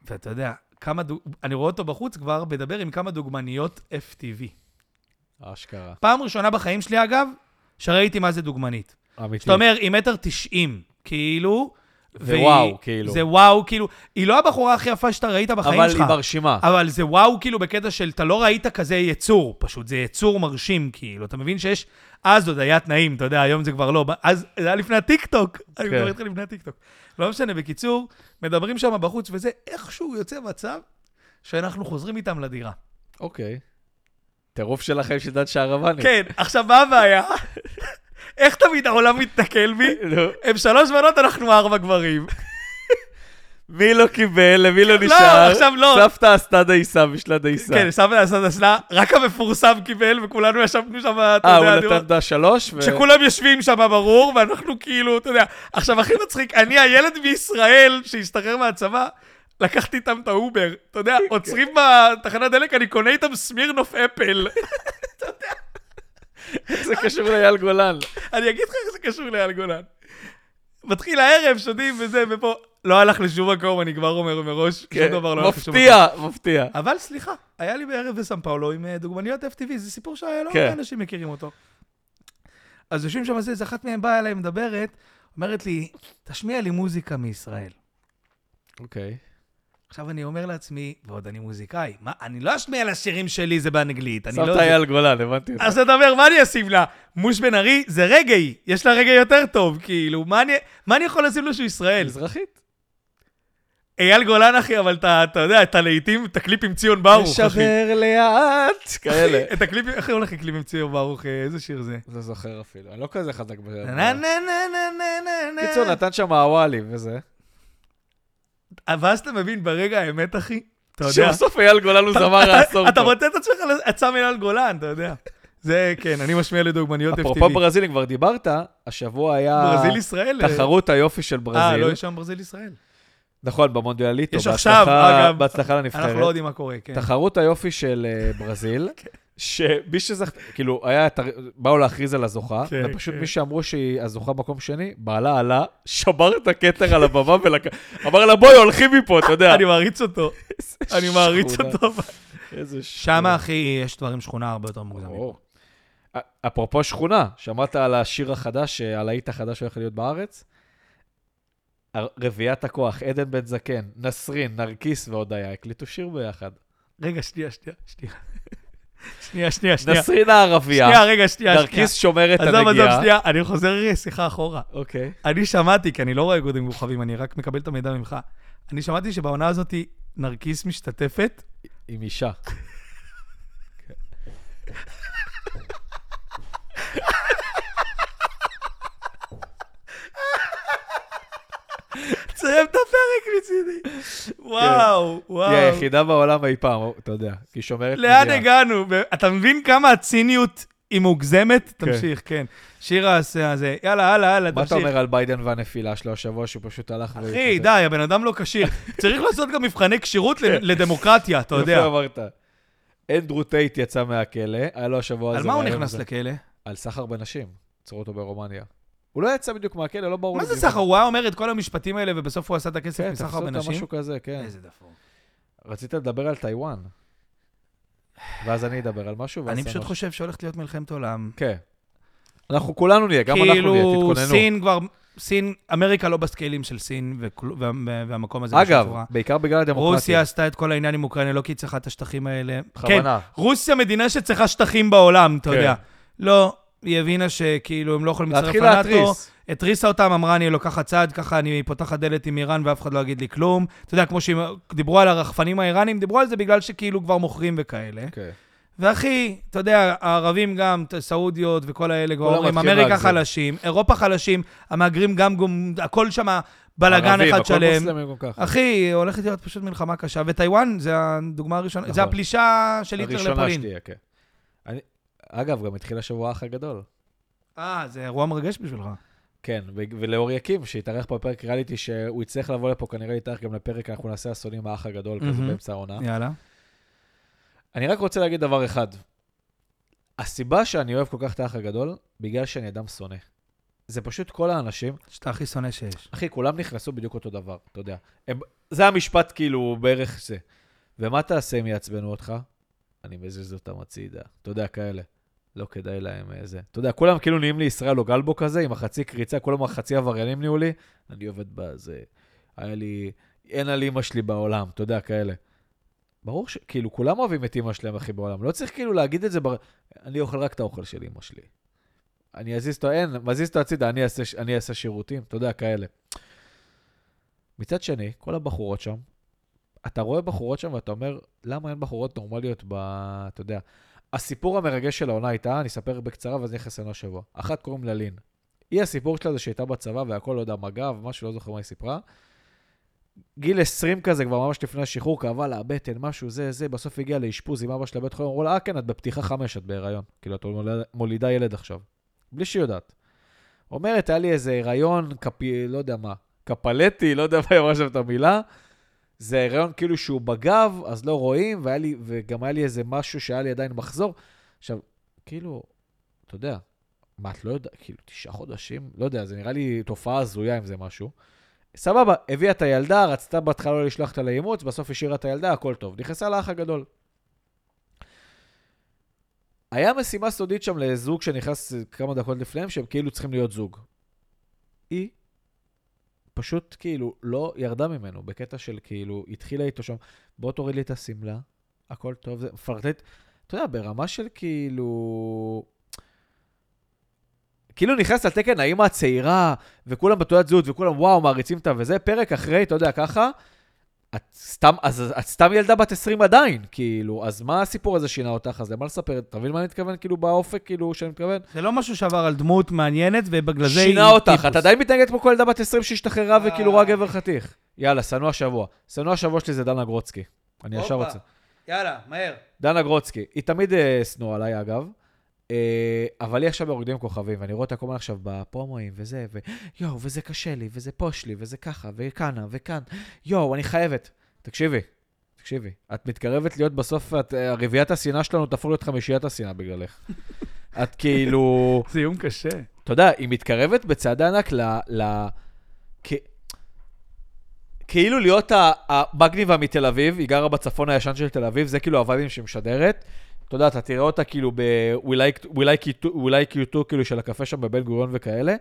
ואתה יודע, כמה דוג... אני רואה אותו בחוץ כבר מדבר עם כמה דוגמניות FTV. אשכרה. פעם ראשונה בחיים שלי, אגב, שראיתי מה זה דוגמנית. אמיתי. זאת אומרת, היא מטר תשעים, כאילו... ווואו, כאילו. זה וואו, כאילו, היא לא הבחורה הכי יפה שאתה ראית בחיים אבל שלך. היא מרשימה. אבל זה וואו, כאילו, בקטע של, אתה לא ראית כזה יצור, פשוט, זה יצור מרשים, כאילו. אתה מבין שיש... אז עוד היה תנאים, אתה יודע, היום זה כבר לא. אז זה היה לפני הטיקטוק. אני כן. מדבר איתך לפני הטיקטוק. לא משנה, בקיצור, מדברים שם בחוץ, וזה איכשהו יוצא מצב שאנחנו חוזרים איתם לדירה. אוקיי. טירוף של החיים של דן שערבני. כן, עכשיו, מה הבעיה? איך תמיד העולם מתנכל בי? נו, הם שלוש בנות, אנחנו ארבע גברים. מי לא קיבל, למי לא לא, נשאר? עכשיו לא. סבתא עשתה דייסה בשלה דייסה. כן, סבא עשה דסלה, רק המפורסם קיבל, וכולנו ישבנו שם, אתה אה, יודע, הוא לראות- נתן דה שלוש? שכולם יושבים שם ברור, ואנחנו כאילו, אתה יודע, עכשיו הכי מצחיק, אני הילד בישראל שהשתחרר מהצבא, לקחתי איתם את האובר, אתה יודע, עוצרים בתחנת דלק, אני קונה איתם סמירנוף apple. זה קשור לאייל גולן. אני אגיד לך איך זה קשור לאייל גולן. מתחיל הערב, שותים וזה, ופה, לא הלך לשום מקום, אני כבר אומר מראש, שום כן, דבר לא הלך לשום מקום. מפתיע, מפתיע. אבל סליחה, היה לי בערב בסן פאולו עם אה, דוגמניות FTV, זה סיפור שלא כן. הרבה אנשים מכירים אותו. אז יושבים שם, אז אחת מהן באה אליי, מדברת, אומרת לי, תשמיע לי מוזיקה מישראל. אוקיי. עכשיו אני אומר לעצמי, ועוד אני מוזיקאי, מה, אני לא אשמיע לה שירים שלי, זה באנגלית, אני שמת לא... אייל גולן, הבנתי אותך. אז אתה אומר, מה אני אשים לה? מוש בן ארי זה רגאיי, יש לה רגאיי יותר טוב, כאילו, מה אני, מה אני יכול לשים לו שהוא ישראל? מזרחית. אייל גולן, אחי, אבל אתה, אתה יודע, את הלהיטים, את הקליפ עם ציון ברוך, אחי. משבר לאט, כאלה. את הקליפ, איך הולך הקליפ עם ציון ברוך, אה, איזה שיר זה? לא זוכר אפילו, אני לא כזה חזק ב... נה נה נה נה נה נה קיצור, נתן שם הוואלי וזה. ואז אתה מבין, ברגע האמת, אחי, אתה יודע. שבסוף אייל גולן הוא זמר העשור אתה. מוצא את עצמך עצם אייל גולן, אתה יודע. זה, כן, אני משמיע לדוגמניות אפרופו FTV. ברזיל, אם כבר דיברת, השבוע היה ברזיל ישראל. אה, תחרות היופי של אה, ברזיל. לא, יש שם ברזיל ישראל. נכון, במונדיאליטו. יש עכשיו, אגב, בהצלחה אנחנו לא לנבחרת. יודעים מה קורה, כן. תחרות היופי של אה, ברזיל, שמי שזכת, כאילו, היה, באו להכריז על הזוכה, כן, ופשוט כן. מי שאמרו שהיא הזוכה במקום שני, בעלה עלה, שבר את הכתר על הבמה ואמר לה, בואי, הולכים מפה, אתה יודע. אני מעריץ אותו, אני מעריץ שכונה. אותו. איזה שם, אחי, יש דברים שכונה הרבה יותר מוגזמים. אפרופו שכונה, שמעת על השיר החדש, אה, על האיט החדש שהולך להיות בארץ? רביעיית הכוח, עדן בן זקן, נסרין, נרקיס והודיה, הקליטו שיר ביחד. רגע, שנייה, שנייה, שנייה. שנייה, שנייה, שנייה. נסרין הערבייה, שנייה, רגע, שנייה. נרקיס שומר את עזוב, עזוב, הנגיעה. שנייה, אני חוזר שיחה אחורה. אוקיי. אני שמעתי, כי אני לא רואה גודים כוכבים, אני רק מקבל את המידע ממך. אני שמעתי שבעונה הזאת נרקיס משתתפת. עם אישה. תסיים את הפרק מצידי. וואו, וואו. היא היחידה בעולם אי פעם, אתה יודע, כי היא שומרת לאן. הגענו? אתה מבין כמה הציניות היא מוגזמת? כן. תמשיך, כן. שירה עשה זה, יאללה, הלאה, הלאה, מה אתה תמשיך. אומר על ביידן והנפילה שלו השבוע, שהוא פשוט הלך ו... אחי, די, הבן אדם לא כשיר. צריך לעשות גם מבחני כשירות ל- לדמוקרטיה, אתה יודע. יפה אמרת. אנדרו טייט יצא מהכלא, היה לו השבוע הזה... על מה הוא נכנס. לכלא? על סחר בנשים. עצרו אותו ברומניה. הוא לא יצא בדיוק מהכלא, לא ברור מה זה. סחר? הוא היה אומר את כל המשפטים האלה, ובסוף הוא עשה את הכסף כן, מסחר תפסו אותה בנשים? משהו כזה, כן. איזה דפוק. רצית לדבר על טיוואן. ואז אני אדבר על משהו, אני פשוט. חושב שהולכת להיות מלחמת עולם. כן. אנחנו כולנו נהיה, גם אנחנו נהיה, כאילו, תתכוננו. סין כבר, סין, אמריקה לא בסקיילים של סין, וכלו- וה- וה- והמקום הזה אגב, צורה. בעיקר בגלל הדמוקרטיה. רוסיה עשתה את כל העניין עם אוקראינה, לא כי היא צריכה את השטחים האלה. כן, בכוונה. רוסיה מדינה שצריכה שטחים בעולם, אתה כן. יודע. לא, היא הבינה שכאילו הם לא יכולים להצטרף להתחיל לנאטו. להתריס. התריסה אותם, אמרה, אני לוקחת צעד, ככה אני פותחת דלת עם איראן ואף אחד לא יגיד לי כלום. אתה יודע, כמו שדיברו על הרחפנים האיראנים, דיברו על זה בגלל שכאילו כבר מוכרים וכאלה. כן. ואחי, אתה יודע, הערבים גם, סעודיות וכל האלה כבר אומרים, אמריקה. חלשים, אירופה חלשים, המהגרים גם, גם הכל שם בלאגן ערבים, אחד הכל שלם. מוסלמים גם ככה. אחי, הולכת להיות פשוט מלחמה קשה, וטיוואן זה הדוגמה הראשונה, זה נכון. הפלישה של היטלר הראשונה לפולין. שתהיה, כן. אני- אגב, גם התחיל השבוע האח הגדול. אה, זה אירוע מרגש בשבילך. כן, ולאור יקים, שהתארח בפרק ריאליטי, שהוא יצטרך לבוא לפה, כנראה יתארח גם לפרק, אנחנו נעשה אסונים האח הגדול, כזה מהמם. באמצע העונה. יאללה. אני רק רוצה להגיד דבר אחד. הסיבה שאני אוהב כל כך את האח הגדול, בגלל שאני אדם שונא. זה פשוט כל האנשים, שאתה הכי שונא שיש. אחי, כולם נכנסו בדיוק אותו דבר, אתה יודע. הם, זה המשפט כאילו בערך זה. ומה תעשה אם יעצבנו אותך? אני מזיז אותם הצידה. אתה יודע, כאלה. לא כדאי להם איזה. אתה יודע, כולם כאילו נהיים לי ישראל או גלבו כזה, עם החצי קריצה, כולם החצי עבריינים נהיו לי. אני עובד בזה. היה לי, אין על אימא שלי בעולם, אתה יודע, כאלה. ברור ש... כאילו, כולם אוהבים את אימא שלהם, אחי, בעולם. לא צריך כאילו להגיד את זה, בר... אני אוכל רק את האוכל של אימא שלי. אני אזיז אותו, אין, מזיז אותו הצידה, אני אעשה, אני אעשה שירותים, אתה יודע, כאלה. מצד שני, כל הבחורות שם, אתה רואה בחורות שם ואתה אומר, למה אין בחורות נורמליות ב... אתה יודע. הסיפור המרגש של העונה הייתה, אני אספר בקצרה ואז נכנס לנו השבוע. אחת קוראים לה לין. היא הסיפור שלה זה שהייתה בצבא והכל, לא יודע, מג"ב, משהו, לא זוכר מה היא סיפרה. גיל 20 כזה, כבר ממש לפני השחרור, כאבה לה הבטן, משהו, זה, זה, בסוף הגיעה לאשפוז עם אבא שלה בבית חולים, אמרו לה, אה, כן, את בפתיחה חמש, את בהיריון. כאילו, את מולידה, ילד עכשיו. בלי שהיא יודעת. אומרת, היה לי איזה הריון, קפי, לא יודע מה, קפלטי, לא יודע מה היא אמרה שם את המילה. זה הריון כאילו שהוא בגב, אז לא רואים, והיה לי, וגם היה לי איזה משהו שהיה לי עדיין מחזור. עכשיו, כאילו, אתה יודע, מה, את לא יודעת, כאילו, תשעה חודשים? לא יודע, זה נראה לי תופעה הזויה אם זה משהו. סבבה, הביאה את הילדה, רצתה בהתחלה לא לשלוח אותה לאימוץ, בסוף השאירה את הילדה, הכל טוב. נכנסה לאח הגדול. היה משימה סודית שם לזוג שנכנס כמה דקות לפניהם, שהם כאילו צריכים להיות זוג. היא פשוט כאילו לא ירדה ממנו, בקטע של כאילו, התחילה איתו שם, בוא תוריד לי את השמלה, הכל טוב, זה מפרטט, אתה יודע, ברמה של כאילו... כאילו נכנס על תקן האימא הצעירה, וכולם בתעודת זהות, וכולם וואו, מעריצים אותה, וזה פרק אחרי, אתה יודע, ככה, את סתם, אז את סתם ילדה בת 20 עדיין, כאילו, אז מה הסיפור הזה שינה אותך? אז למה לספר? אתה מבין מה אני מתכוון, כאילו, באופק, כאילו, שאני מתכוון? זה לא משהו שעבר על דמות מעניינת, ובגלל זה שינה אותך, את עדיין מתנהגת כמו כל ילדה בת 20 שהשתחררה אה. וכאילו רואה גבר חתיך. יאללה, שנוא השבוע. שנוא השבוע שלי זה דנה גרוצקי. אני ישר. רוצה. יאללה, מהר. דנה גרוצקי, היא תמיד אה, שנואה עליי, אגב. אה, אבל היא עכשיו ברוקדים כוכבים, ואני רואה אותה כל הזמן עכשיו בפרומואים וזה, ויואו, וזה קשה לי, וזה פוש לי, וזה ככה, וכאנה, וכאן. יואו, אני חייבת. תקשיבי, תקשיבי. את מתקרבת להיות בסוף, את, אה, רביעיית השנאה שלנו תהפוך להיות חמישיית השנאה בגללך. את כאילו... זה איום קשה. אתה יודע, היא מתקרבת בצעדי ענק ל... ל... כ... כאילו להיות המגניבה מתל אביב, היא גרה בצפון הישן של תל אביב, זה כאילו הווייבים שהיא משדרת. אתה יודע, אתה תראה אותה כאילו ב-We like, we like, like you too, כאילו של הקפה שם בבן גוריון וכאלה.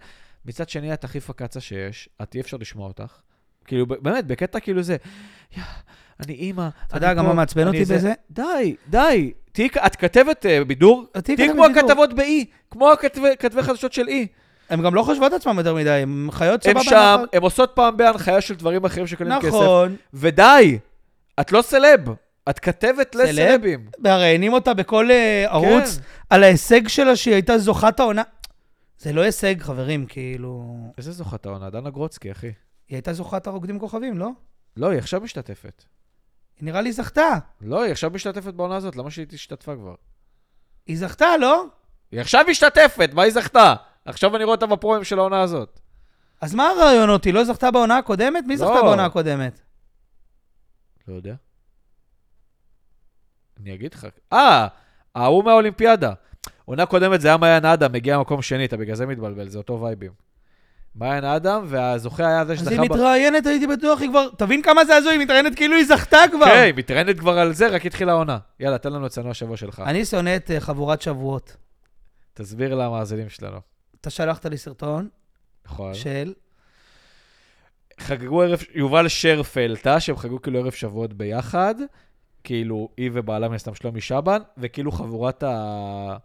מצד שני, את הכי פקצה שיש, את אי אפשר לשמוע אותך. כאילו, באמת, בקטע כאילו זה, "יא, אני אימא, אתה יודע גם מה מעצבן אותי בזה? די, די. תהיי, את כתבת אה, בידור, תהיי כמו בידור. הכתבות באי, כמו הכתבי כתבי חדשות של אי. הן גם לא חושבות עצמן יותר מדי, הן חיות סבבה. שם, נכון. הן עושות פעם בהנחיה של דברים אחרים שקונים כסף. נכון. ודי, את לא סלב, את כתבת סלב? לסלבים. מראיינים אותה בכל אה, ערוץ כן. על ההישג שלה שהיא הייתה זוכת העונה. זה לא הישג, חברים, כאילו... איזה זוכת העונה? דנה גרוצקי, אחי. היא הייתה זוכת הרוקדים כוכבים, לא? לא, היא עכשיו משתתפת. היא נראה לי זכתה. לא, היא עכשיו משתתפת בעונה הזאת, למה שהיא השתתפה כבר? היא זכתה, לא? היא עכשיו משתתפת, מה היא זכתה? עכשיו אני רואה אותה בפרומים של העונה הזאת. אז מה הרעיונות? היא לא זכתה בעונה הקודמת? מי לא. זכתה בעונה הקודמת? לא יודע. אני אגיד לך. אה, ההוא מהאולימפיאדה. עונה קודמת זה היה מעיין אדם, מגיע למקום שני, אתה בגלל זה מתבלבל, זה אותו וייבים. מעיין אדם, והזוכה היה זה אז שזכה... היא ב- מתראיינת, הייתי בטוח, היא כבר... תבין כמה זה הזוי, היא מתראיינת כאילו היא זכתה כבר. כן, היא מתראיינת כבר על זה, רק התחילה העונה. יאללה, תן לנו את צנוע השבוע שלך. אני שונא את אה, חבורת שבועות. תסביר למאזינים שלנו. אתה שלחת לי סרטון נכון. של... חגגו ערב, יובל שרפלטה, שהם חגגו כאילו ערב שבועות ביחד, כאילו היא ובעלה מן הסתם שלומי שבן, וכאילו חבורת ה...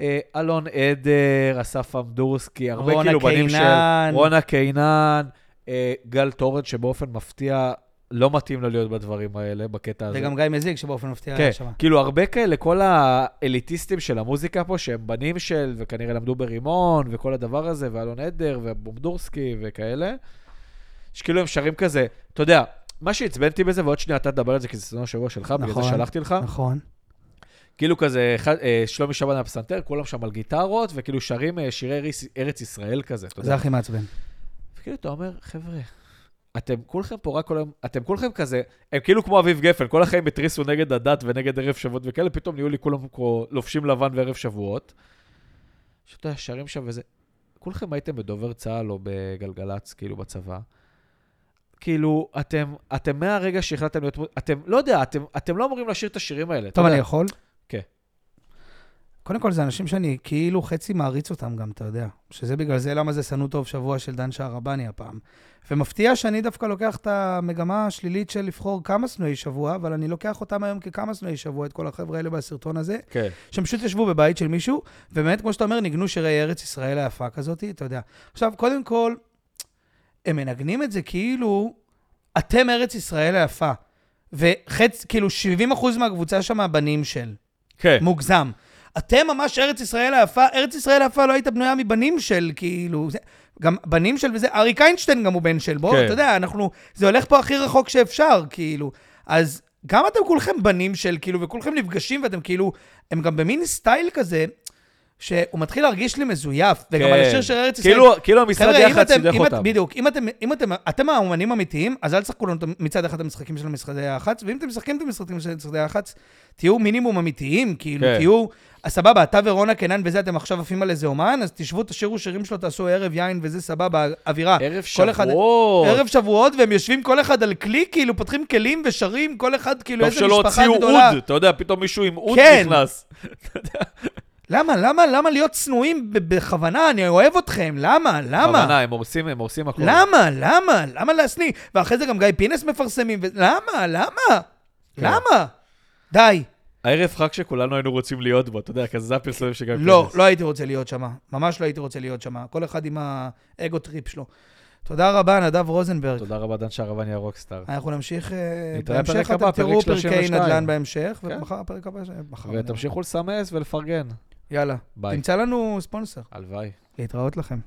אה, אלון עדר, אסף אמדורסקי, הרבה כאילו בנים קינן. של... רונה קינן, אה, גל טורן, שבאופן מפתיע לא מתאים לו להיות בדברים האלה, בקטע הזה. וגם גיא מזיג, שבאופן מפתיע כן, היה שם. כאילו הרבה כאלה, כל האליטיסטים של המוזיקה פה, שהם בנים של, וכנראה למדו ברימון, וכל הדבר הזה, ואלון עדר, ובומדורסקי, וכאלה, שכאילו הם שרים כזה, אתה יודע, מה שעצבנתי בזה, ועוד שנייה אתה תדבר על זה, כי זה סצנון השבוע שלך, בגלל זה נכון. שלחתי לך, נכון. כאילו כזה, אה, שלומי שבן על הפסנתר, כולם שם על גיטרות, וכאילו שרים אה, שירי ארץ ישראל כזה, אתה יודע. זה הכי מעצבן. וכאילו, אתה אומר, חבר'ה, אתם כולכם פה רק כל היום, אתם כולכם כזה, הם כאילו כמו אביב גפן, כל החיים התריסו נגד הדת ונגד ערב שבועות וכאלה, פתאום נהיו לי כולם כמו לובשים לבן וערב שבועות. שאתה יודע, שרים שם וזה, כולכם הייתם בדובר צה"ל או בגלגלצ, כאילו בצבא. כאילו, אתם, אתם מהרגע שהחלטתם להיות, אתם, לא יודע, אתם, אתם לא אמורים לשיר את השירים האלה. טוב, יודע. אני יכול? כן. קודם כל, זה אנשים שאני כאילו חצי מעריץ אותם גם, אתה יודע. שזה בגלל זה למה זה שנוא טוב שבוע של דן שערבני הפעם. ומפתיע שאני דווקא לוקח את המגמה השלילית של לבחור כמה שנואי שבוע, אבל אני לוקח אותם היום ככמה שנואי שבוע, את כל החבר'ה האלה בסרטון הזה, כן. שהם פשוט ישבו בבית של מישהו, ובאמת, כמו שאתה אומר, ניגנו שירי ארץ ישראל היפה כזאת, אתה יודע. עכשיו, קודם כל, הם מנגנים את זה כאילו, אתם ארץ ישראל היפה. וחצי, כאילו, 70% מהקבוצה שם הבנים של. כן. מוגזם. אתם ממש ארץ ישראל היפה, ארץ ישראל היפה לא הייתה בנויה מבנים של, כאילו, זה, גם בנים של וזה, אריק איינשטיין גם הוא בן של, בוא, כן. אתה יודע, אנחנו, זה הולך פה הכי רחוק שאפשר, כאילו. אז גם אתם כולכם בנים של, כאילו, וכולכם נפגשים ואתם כאילו, הם גם במין סטייל כזה, שהוא מתחיל להרגיש לי מזויף, וגם כן. על השיר של ארץ ישראל. כאילו, כאילו המשרד יחד סידך אותם. בדיוק, אם אתם, אם אתם, אתם האומנים אמיתיים, אז אל תשחקו לנו מצד אחד את המשחקים של משרדי היח"צ, ואם אתם משחקים את המשחקים של משרדי היח"צ, תהיו מינימום אמיתיים, כאילו, כן. תהיו, סבבה, אתה ורונה קנן וזה, אתם עכשיו עפים על איזה אומן, אז תשבו, תשאירו שירים שלו, תעשו ערב יין וזה, סבבה, אווירה. ערב כל אחד- שבועות. ערב שבועות, והם יושבים כל אחד על כלי, כאילו, פותחים כלים ושרים, כל אחד, כאילו, טוב איזה שלא משפחה הוציאו גדולה. אוד, אתה יודע, פתאום מישהו עם אוד כן. נכנס. למה, למה, למה להיות צנועים בכוונה? אני אוהב אתכם, למה, למה? בכוונה, הם הורסים, הם הורסים הכול. למה? למה? למה להשניא? ואחרי זה גם גיא פינס מפרסמים, ו... למה? למה? כן. למה? די. הערב חג שכולנו היינו רוצים להיות בו, אתה יודע, כזה זה הפרסומים שגם... לא, פינס. לא הייתי רוצה להיות שם. ממש לא הייתי רוצה להיות שם. כל אחד עם ה ego trip שלו. תודה רבה, נדב רוזנברג. תודה רבה, דן שערבני ה rockstar. אנחנו נמשיך, אה, בהמשך אתם תראו פרק פרקי 32. נדל"ן בהמשך, כן. ומחר הפרק הבא. ותמשיכו לסמס ולפרגן. יאללה. ביי. תמצא לנו ספונסר. הלוואי. להתראות לכם.